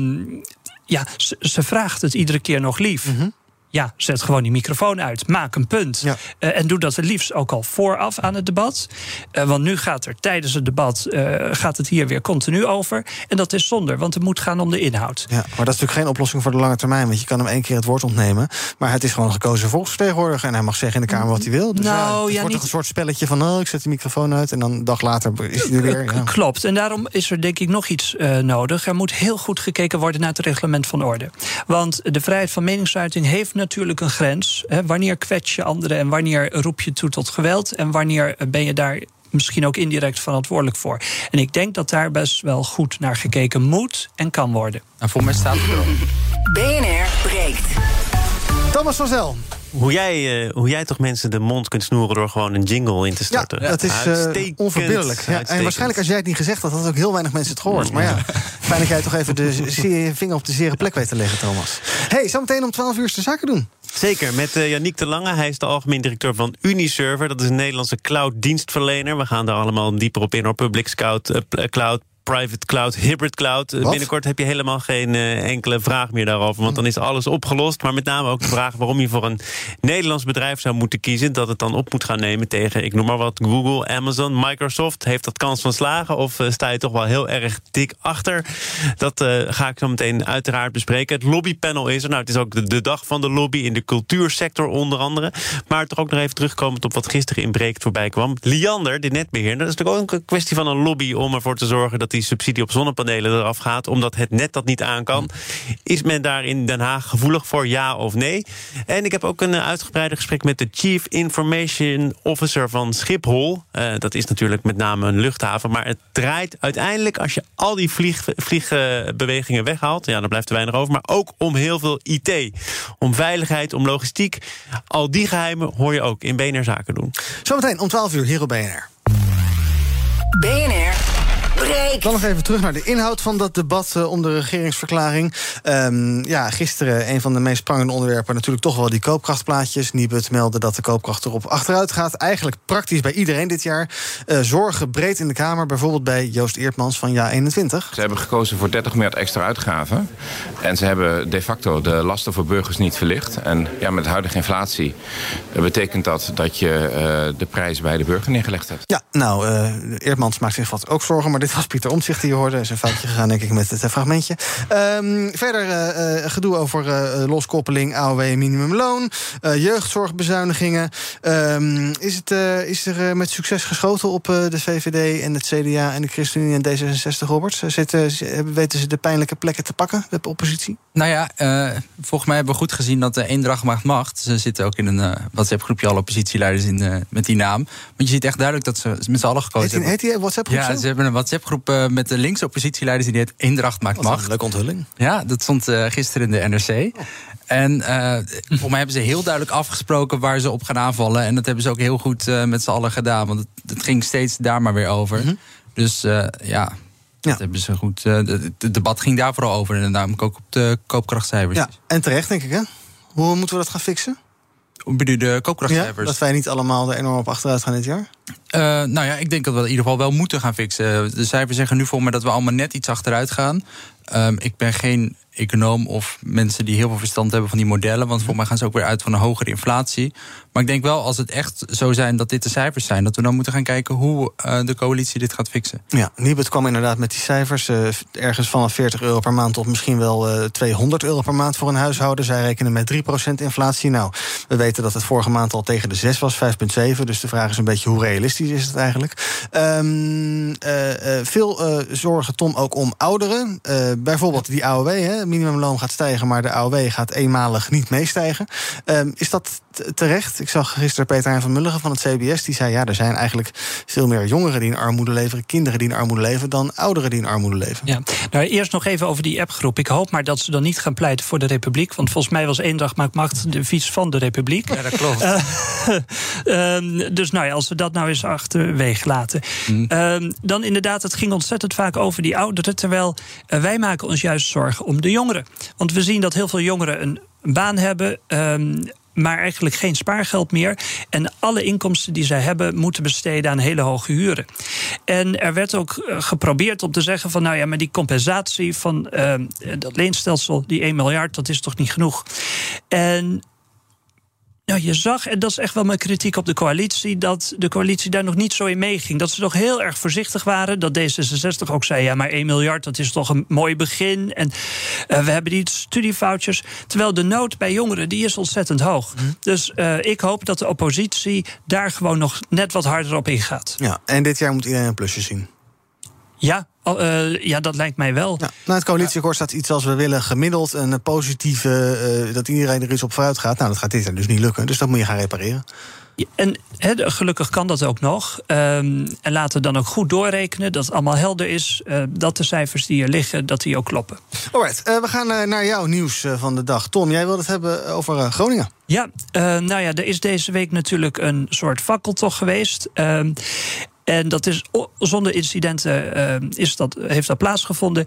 ja, ze, ze, vraagt het iedere keer nog lief. -hmm. Ja, zet gewoon die microfoon uit. Maak een punt. Eh, en doe dat het liefst ook al vooraf aan het debat. Eh, want nu gaat er tijdens het debat eh, gaat het hier weer continu over. En dat is zonde, want het moet gaan om de inhoud. Ja, maar dat is natuurlijk geen oplossing voor de lange termijn. Want je kan hem één keer het woord ontnemen. Maar het is gewoon een gekozen volksvertegenwoordiger. En hij mag zeggen in de Kamer wat hij wil. Dus Nou, ja, het ja, wordt niet- een soort spelletje van... oh, ik zet de microfoon uit en dan een dag later is hij er weer. Ja. Klopt. En daarom is er denk ik nog iets nodig. Er moet heel goed gekeken worden naar het reglement van orde. Want de vrijheid van meningsuiting heeft natuurlijk een grens. Hè. Wanneer kwets je anderen en wanneer roep je toe tot geweld... en wanneer ben je daar misschien ook indirect verantwoordelijk voor. En ik denk dat daar best wel goed naar gekeken moet en kan worden. En voor mij staat het er. BNR breekt. Thomas van Zel. Hoe jij, eh, hoe jij toch mensen de mond kunt snoeren door gewoon een jingle in te Ja, starten. dat is Uitstekend, onverbiddelijk. Ja, en waarschijnlijk als jij het niet gezegd had, hadden ook heel weinig mensen het gehoord. Maar ja, fijn dat jij toch even de vinger op de zere plek weet te leggen, Thomas. hey, zometeen om 12 uur de zaken doen. Zeker, met uh, Yannick de Lange. Hij is de algemeen directeur van Uniserver. Dat is een Nederlandse cloud-dienstverlener. We gaan daar allemaal dieper op in. Op public cloud, cloud private cloud, hybrid cloud. Uh, binnenkort heb je helemaal geen uh, enkele vraag meer daarover, want dan is alles opgelost. Maar met name ook de vraag waarom je voor een Nederlands bedrijf zou moeten kiezen, dat het dan op moet gaan nemen tegen, ik noem maar wat, Google, Amazon, Microsoft. Heeft dat kans van slagen of uh, sta je toch wel heel erg dik achter? Dat ga ik zo meteen uiteraard bespreken. Het lobbypanel is er. Nou, het is ook de, de, dag van de lobby in de cultuursector onder andere. Maar toch ook nog even terugkomend op wat gisteren in Breekt voorbij kwam. Liander, de netbeheerder, dat is natuurlijk ook een kwestie van een lobby om ervoor te zorgen dat die subsidie op zonnepanelen eraf gaat, omdat het net dat niet aan kan. Is men daar in Den Haag gevoelig voor, ja of nee? En ik heb ook een uitgebreide gesprek met de Chief Information Officer van Schiphol. Uh, dat is natuurlijk met name een luchthaven, maar het draait uiteindelijk, als je al die vlieg, vliegbewegingen weghaalt, ja, dan blijft er weinig over, maar ook om heel veel IT. Om veiligheid, om logistiek. Al die geheimen hoor je ook in BNR Zaken doen. Zometeen om 12 uur hier op BNR. BNR breekt. Dan nog even terug naar de inhoud van dat debat uh, om de regeringsverklaring. Um, ja, gisteren een van de meest prangende onderwerpen natuurlijk toch wel die koopkrachtplaatjes. Nibud meldde dat de koopkracht erop achteruit gaat. Eigenlijk praktisch bij iedereen dit jaar. Uh, zorgen breed in de Kamer, bijvoorbeeld bij Joost Eertmans van Ja21. Ze hebben gekozen voor 30 miljard extra uitgaven. En ze hebben de facto de lasten voor burgers niet verlicht. En ja, met de huidige inflatie uh, betekent dat dat je de prijs bij de burger neergelegd hebt. Ja, nou, Eertmans maakt zich wat ook zorgen, maar dit was Pieter Omtzigt die je hoorde. is een foutje gegaan, denk ik, met het uh, fragmentje. Um, verder uh, gedoe over uh, loskoppeling, AOW en minimumloon. jeugdzorgbezuinigingen. Um, is, het, is er met succes geschoten op de VVD en het CDA en de ChristenUnie en D66, Roberts? Zitten, weten ze de pijnlijke plekken te pakken, de oppositie? Nou ja, volgens mij hebben we goed gezien dat de eendracht maakt macht. Ze zitten ook in een WhatsApp-groepje, alle oppositieleiders in, met die naam. Want je ziet echt duidelijk dat ze met z'n allen gekozen hebben. Heet die WhatsApp-groep Ja, ze hebben een WhatsApp-groep uh, met de linkse oppositieleiders die heet Eendracht maakt macht. Een leuke onthulling. Ja, dat stond uh, gisteren in de NRC. Oh. En uh, voor mij hebben ze heel duidelijk afgesproken waar ze op gaan aanvallen. En dat hebben ze ook heel goed met z'n allen gedaan. Want het, het, ging steeds daar maar weer over. Mm -hmm. Dus ja, ja. Dat hebben ze goed. Het debat ging daar vooral over. En namelijk ook op de koopkrachtcijfers. Ja, en terecht, denk ik, hè? Hoe moeten we dat gaan fixen? De? Ja, dat wij niet allemaal er enorm op achteruit gaan dit jaar? Uh, nou ja, ik denk dat we in ieder geval wel moeten gaan fixen. De cijfers zeggen nu voor me dat we allemaal net iets achteruit gaan. Um, ik ben geen econoom of mensen die heel veel verstand hebben van die modellen. Want voor mij gaan ze ook weer uit van een hogere inflatie. Maar ik denk wel, als het echt zo zijn dat dit de cijfers zijn, dat we dan moeten gaan kijken hoe uh, de coalitie dit gaat fixen. Ja, Nibud kwam inderdaad met die cijfers. Uh, ergens van 40 euro per maand tot misschien wel uh, 200 euro per maand voor een huishouden. Zij rekenen met 3% inflatie. Nou, we weten dat het vorige maand al tegen de 6 was, 5,7. Dus de vraag is een beetje hoe realistisch is het eigenlijk. Um, veel zorgen, Tom, ook om ouderen. bijvoorbeeld die AOW, hè. Minimumloon gaat stijgen, maar de AOW gaat eenmalig niet meestijgen. Um, is dat terecht? Ik zag gisteren Peter Hein van Mulligen van het CBS. Die zei, ja, er zijn eigenlijk veel meer jongeren die in armoede leven... kinderen die in armoede leven, dan ouderen die in armoede leven. Ja, nou eerst nog even over die appgroep. Ik hoop maar dat ze dan niet gaan pleiten voor de Republiek. Want volgens mij was één dag maakt macht de fiets van de Republiek. Ja, dat klopt. Uh, uh, dus nou ja, als we dat nou eens achterwege laten. Mm. Uh, dan inderdaad, het ging ontzettend vaak over die ouderen... terwijl uh, wij maken ons juist zorgen om de jongeren. Want we zien dat heel veel jongeren een baan hebben... Um, maar eigenlijk geen spaargeld meer. En alle inkomsten die zij hebben moeten besteden aan hele hoge huren. En er werd ook geprobeerd om te zeggen van... nou ja, maar die compensatie van uh, dat leenstelsel, die 1 miljard, dat is toch niet genoeg. En Nou, je zag, en dat is echt wel mijn kritiek op de coalitie, dat de coalitie daar nog niet zo in meeging. Dat ze nog heel erg voorzichtig waren. Dat D66 ook zei: ja, maar 1 miljard, dat is toch een mooi begin. En uh, we hebben die studievouchers. Terwijl de nood bij jongeren, die is ontzettend hoog. Dus uh, ik hoop dat de oppositie daar gewoon nog net wat harder op ingaat. Ja, en dit jaar moet iedereen een plusje zien. Ja, uh, ja, dat lijkt mij wel. Ja, nou, het coalitieakkoord staat iets als we willen gemiddeld een positieve. Uh, dat iedereen er iets op vooruit gaat. Nou, dat gaat dit jaar dus niet lukken. Dus dat moet je gaan repareren. Ja, en he, gelukkig kan dat ook nog. Um, en laten we dan ook goed doorrekenen dat het allemaal helder is. Uh, dat de cijfers die er liggen, dat die ook kloppen. Alright, we gaan naar jouw nieuws van de dag. Tom, jij wilde het hebben over Groningen. Ja, nou ja, er is deze week natuurlijk een soort fakkeltocht geweest. En dat is zonder incidenten uh, is dat, heeft dat plaatsgevonden.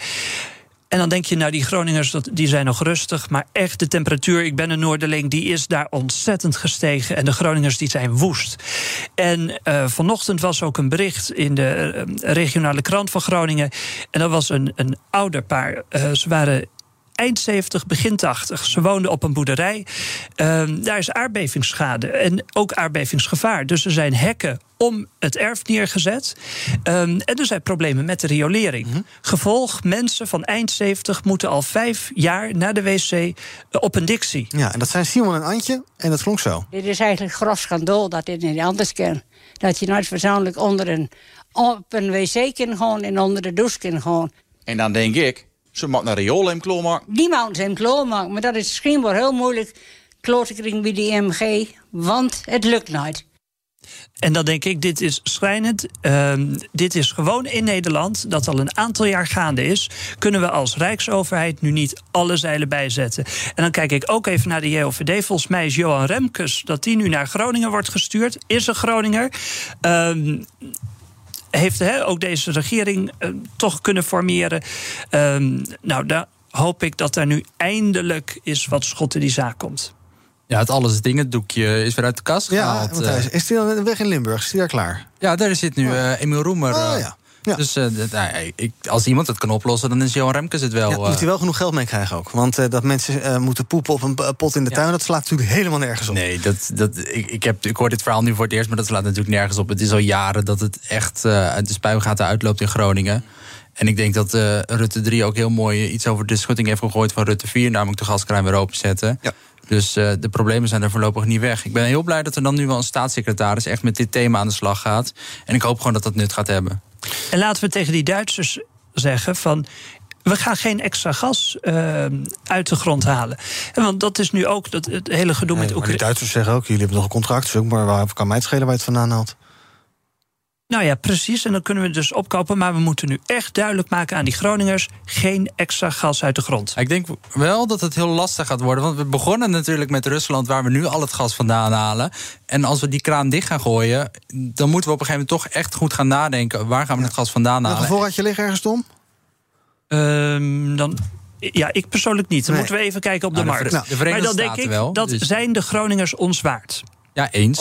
En dan denk je, nou, die Groningers die zijn nog rustig. Maar echt, de temperatuur, ik ben een Noorderling, die is daar ontzettend gestegen. En de Groningers die zijn woest. En uh, vanochtend was ook een bericht in de uh, regionale krant van Groningen. En dat was een, een ouderpaar. Ze waren eind 70, begin 80. Ze woonden op een boerderij. Uh, daar is aardbevingsschade en ook aardbevingsgevaar. Dus er zijn hekken om het erf neergezet. Um, en er zijn problemen met de riolering. Mm -hmm. Gevolg, mensen van eind 70 moeten al vijf jaar naar de wc uh, op een dictie. Ja, en dat zijn Simon en Antje en dat klonk zo. Dit is eigenlijk grof schandaal dat dit niet anders kan. Dat je nooit verzoenlijk onder een, op een wc kan gaan en onder de douche kan gaan. En dan denk ik, ze moet naar riool hem klaarmaken. Die ze hem klaarmaken, maar dat is schijnbaar heel moeilijk klaar te krijgen bij die MG, want het lukt nooit. En dan denk ik, dit is schrijnend. Uh, dit is gewoon in Nederland, dat al een aantal jaar gaande is. Kunnen we als Rijksoverheid nu niet alle zeilen bijzetten? En dan kijk ik ook even naar de JOVD. Volgens mij is Johan Remkes, dat die nu naar Groningen wordt gestuurd. Is een Groninger. Uh, heeft he, ook deze regering uh, toch kunnen formeren. Um, nou, daar hoop ik dat er nu eindelijk is wat schot in die zaak komt. Ja, het alles dingen doekje is weer uit de kast ja, gehaald. Want hij is, is die al weg in Limburg? Is die daar klaar? Ja, daar zit nu uh, Emiel Roemer. Oh, ja. Ja. Dus uh, nou, ik, als iemand het kan oplossen, dan is Johan Remkes het wel. Ja, moet hij wel genoeg geld mee krijgen ook. Want uh, dat mensen uh, moeten poepen op een pot in de tuin... dat slaat natuurlijk helemaal nergens op. Nee, dat, dat, ik, ik, heb, ik hoor dit verhaal nu voor het eerst... maar dat slaat natuurlijk nergens op. Het is al jaren dat het echt uit de spuigaten uitloopt in Groningen. En ik denk dat Rutte 3 ook heel mooi iets over de schutting heeft gegooid... van Rutte 4, namelijk de gaskraan weer openzetten. Ja. Dus uh, de problemen zijn er voorlopig niet weg. Ik ben heel blij dat er dan nu wel een staatssecretaris echt met dit thema aan de slag gaat. En ik hoop gewoon dat dat nut gaat hebben. En laten we tegen die Duitsers zeggen van. We gaan geen extra gas uh, uit de grond halen. En want dat is nu ook dat, het hele gedoe nee, met Oekraïne. De Duitsers zeggen ook: jullie hebben nog een contract, ook maar waar kan mij het schelen waar je het vandaan haalt? Nou ja, precies. En dan kunnen we het dus opkopen. Maar we moeten nu echt duidelijk maken aan die Groningers... geen extra gas uit de grond. Ik denk wel dat het heel lastig gaat worden. Want we begonnen natuurlijk met Rusland... waar we nu al het gas vandaan halen. En als we die kraan dicht gaan gooien... dan moeten we op een gegeven moment toch echt goed gaan nadenken... waar gaan we het gas vandaan halen. Een voorraadje liggen ergens, Tom? Um, dan... Ja, ik persoonlijk niet. Dan Nee. moeten we even kijken op de Nou, de markt. De Verenigde maar dan denk Staten ik, wel, dat dus- zijn de Groningers ons waard. Ja, eens.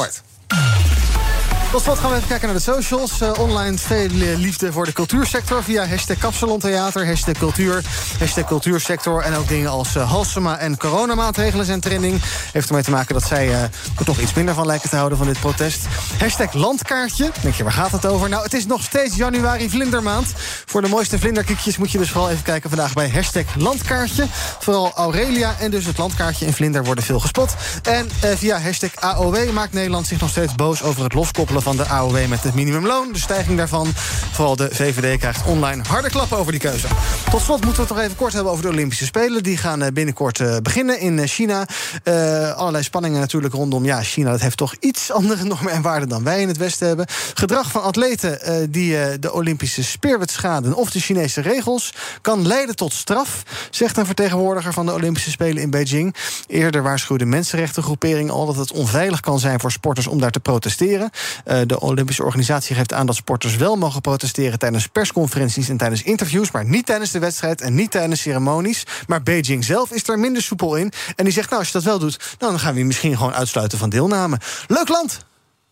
Tot slot gaan we even kijken naar de socials. Uh, online veel eh, liefde voor de cultuursector via hashtag Kapsalontheater, hashtag cultuur, hashtag cultuursector. En ook dingen als uh, Halsema en coronamaatregelen zijn trending. Heeft ermee te maken dat zij er toch iets minder van lijken te houden van dit protest. Hashtag landkaartje. Denk je, waar gaat het over? Nou, het is nog steeds januari vlindermaand. Voor de mooiste vlinderkiekjes moet je dus vooral even kijken vandaag bij hashtag landkaartje. Vooral Aurelia en dus het landkaartje en vlinder worden veel gespot. En via hashtag AOW maakt Nederland zich nog steeds boos over het loskoppelen van de AOW met het minimumloon. De stijging daarvan. Vooral de VVD krijgt online harde klappen over die keuze. Tot slot moeten we het nog even kort hebben over de Olympische Spelen. Die gaan eh, binnenkort uh, beginnen in uh, China. Uh, allerlei spanningen natuurlijk rondom. Ja, China dat heeft toch iets andere normen en waarden dan wij in het Westen hebben. Gedrag van atleten die de Olympische speerwet schaden of de Chinese regels kan leiden tot straf, zegt een vertegenwoordiger van de Olympische Spelen in Beijing. Eerder waarschuwde mensenrechtengroepering al dat het onveilig kan zijn voor sporters om daar te protesteren. Uh, de Olympische organisatie geeft aan dat sporters wel mogen protesteren tijdens persconferenties en tijdens interviews, maar niet tijdens de wedstrijd en niet tijdens ceremonies. Maar Beijing zelf is daar minder soepel in. En die zegt, nou, als je dat wel doet, nou, dan gaan we je misschien gewoon uitsluiten van deelname. Leuk land!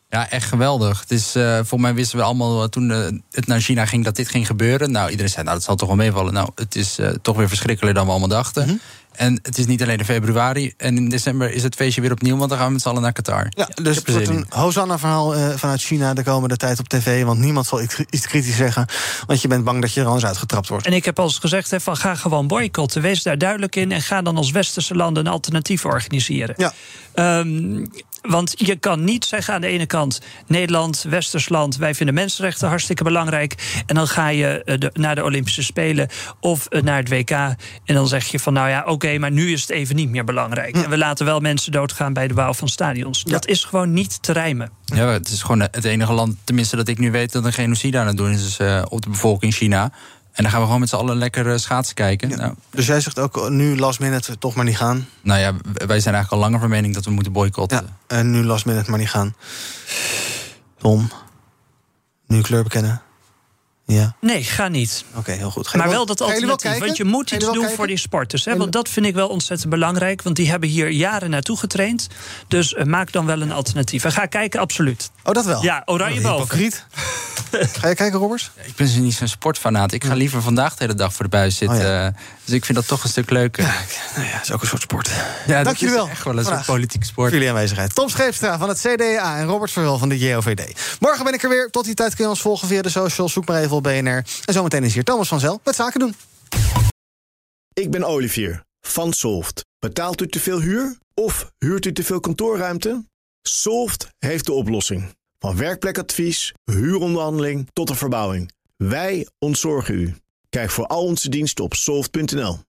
Ja, echt geweldig. Het is, uh, voor mij wisten we allemaal uh, toen uh, het naar China ging dat dit ging gebeuren. Nou, iedereen zei, nou, dat zal toch wel meevallen. Nou, het is toch weer verschrikkelijker dan we allemaal dachten. Mhm. Mm -hmm. En het is niet alleen in februari. En in december is het feestje weer opnieuw, want dan gaan we met z'n allen naar Qatar. Ja, dus het wordt een Hosanna-verhaal eh, vanuit China de komende tijd op tv. Want niemand zal iets, kritisch zeggen. Want je bent bang dat je er anders uitgetrapt wordt. En ik heb al eens gezegd: hè, van ga gewoon boycotten. Wees daar duidelijk in. En ga dan als westerse landen een alternatief organiseren. Ja. Ehm, want je kan niet zeggen aan de ene kant: Nederland, Westers land, wij vinden mensenrechten hartstikke belangrijk. En dan ga je eh, de- naar de Olympische Spelen of eh, naar het WK. En dan zeg je van: nou ja, oké, maar nu is het even niet meer belangrijk. En we laten wel mensen doodgaan bij de bouw van stadions. Dat is gewoon niet te rijmen. Ja, het is gewoon het enige land, tenminste dat ik nu weet, dat een genocide aan het doen is, is eh, op de bevolking China. En dan gaan we gewoon met z'n allen lekker eh, schaatsen kijken. Nou, Dus jij zegt ook nu last minute toch maar niet gaan. nou ja, wij zijn eigenlijk al langer van mening dat we moeten boycotten. En nu last minute maar niet gaan. Tom, nu kleur bekennen. Ja, Nee, ga niet. oké, heel goed. Maar wel dat wel alternatief. Want je moet iets doen voor die sporters. Hè? Want dat vind ik wel ontzettend belangrijk. Want die hebben hier jaren naartoe getraind. Dus eh, maak dan wel een alternatief. En ga kijken, absoluut. Oh, dat wel? Ja, oranje Oh, boven. Ga je kijken, Robbers? Ik ben dus niet zo'n sportfanaat. Ik ga liever vandaag de hele dag voor de buis zitten. Oh Dus ik vind dat toch een stuk leuker. Ja, Nou ja, dat is ook een soort sport. dat Dank jullie wel. echt wel een soort politieke sport. Jullie aanwezigheid. Tom Scheepstra van het CDA en Robert Verwil van de JOVD. Morgen ben ik er weer. Tot die tijd kun je ons volgen via de socials. Zoek maar even BNR. En zometeen is hier Thomas van Zel met Zaken doen. Ik ben Olivier van Solft. Betaalt u te veel huur of huurt u te veel kantoorruimte? Solft heeft de oplossing. Van werkplekadvies, huuronderhandeling tot de verbouwing. Wij ontzorgen u. Kijk voor al onze diensten op soft.nl.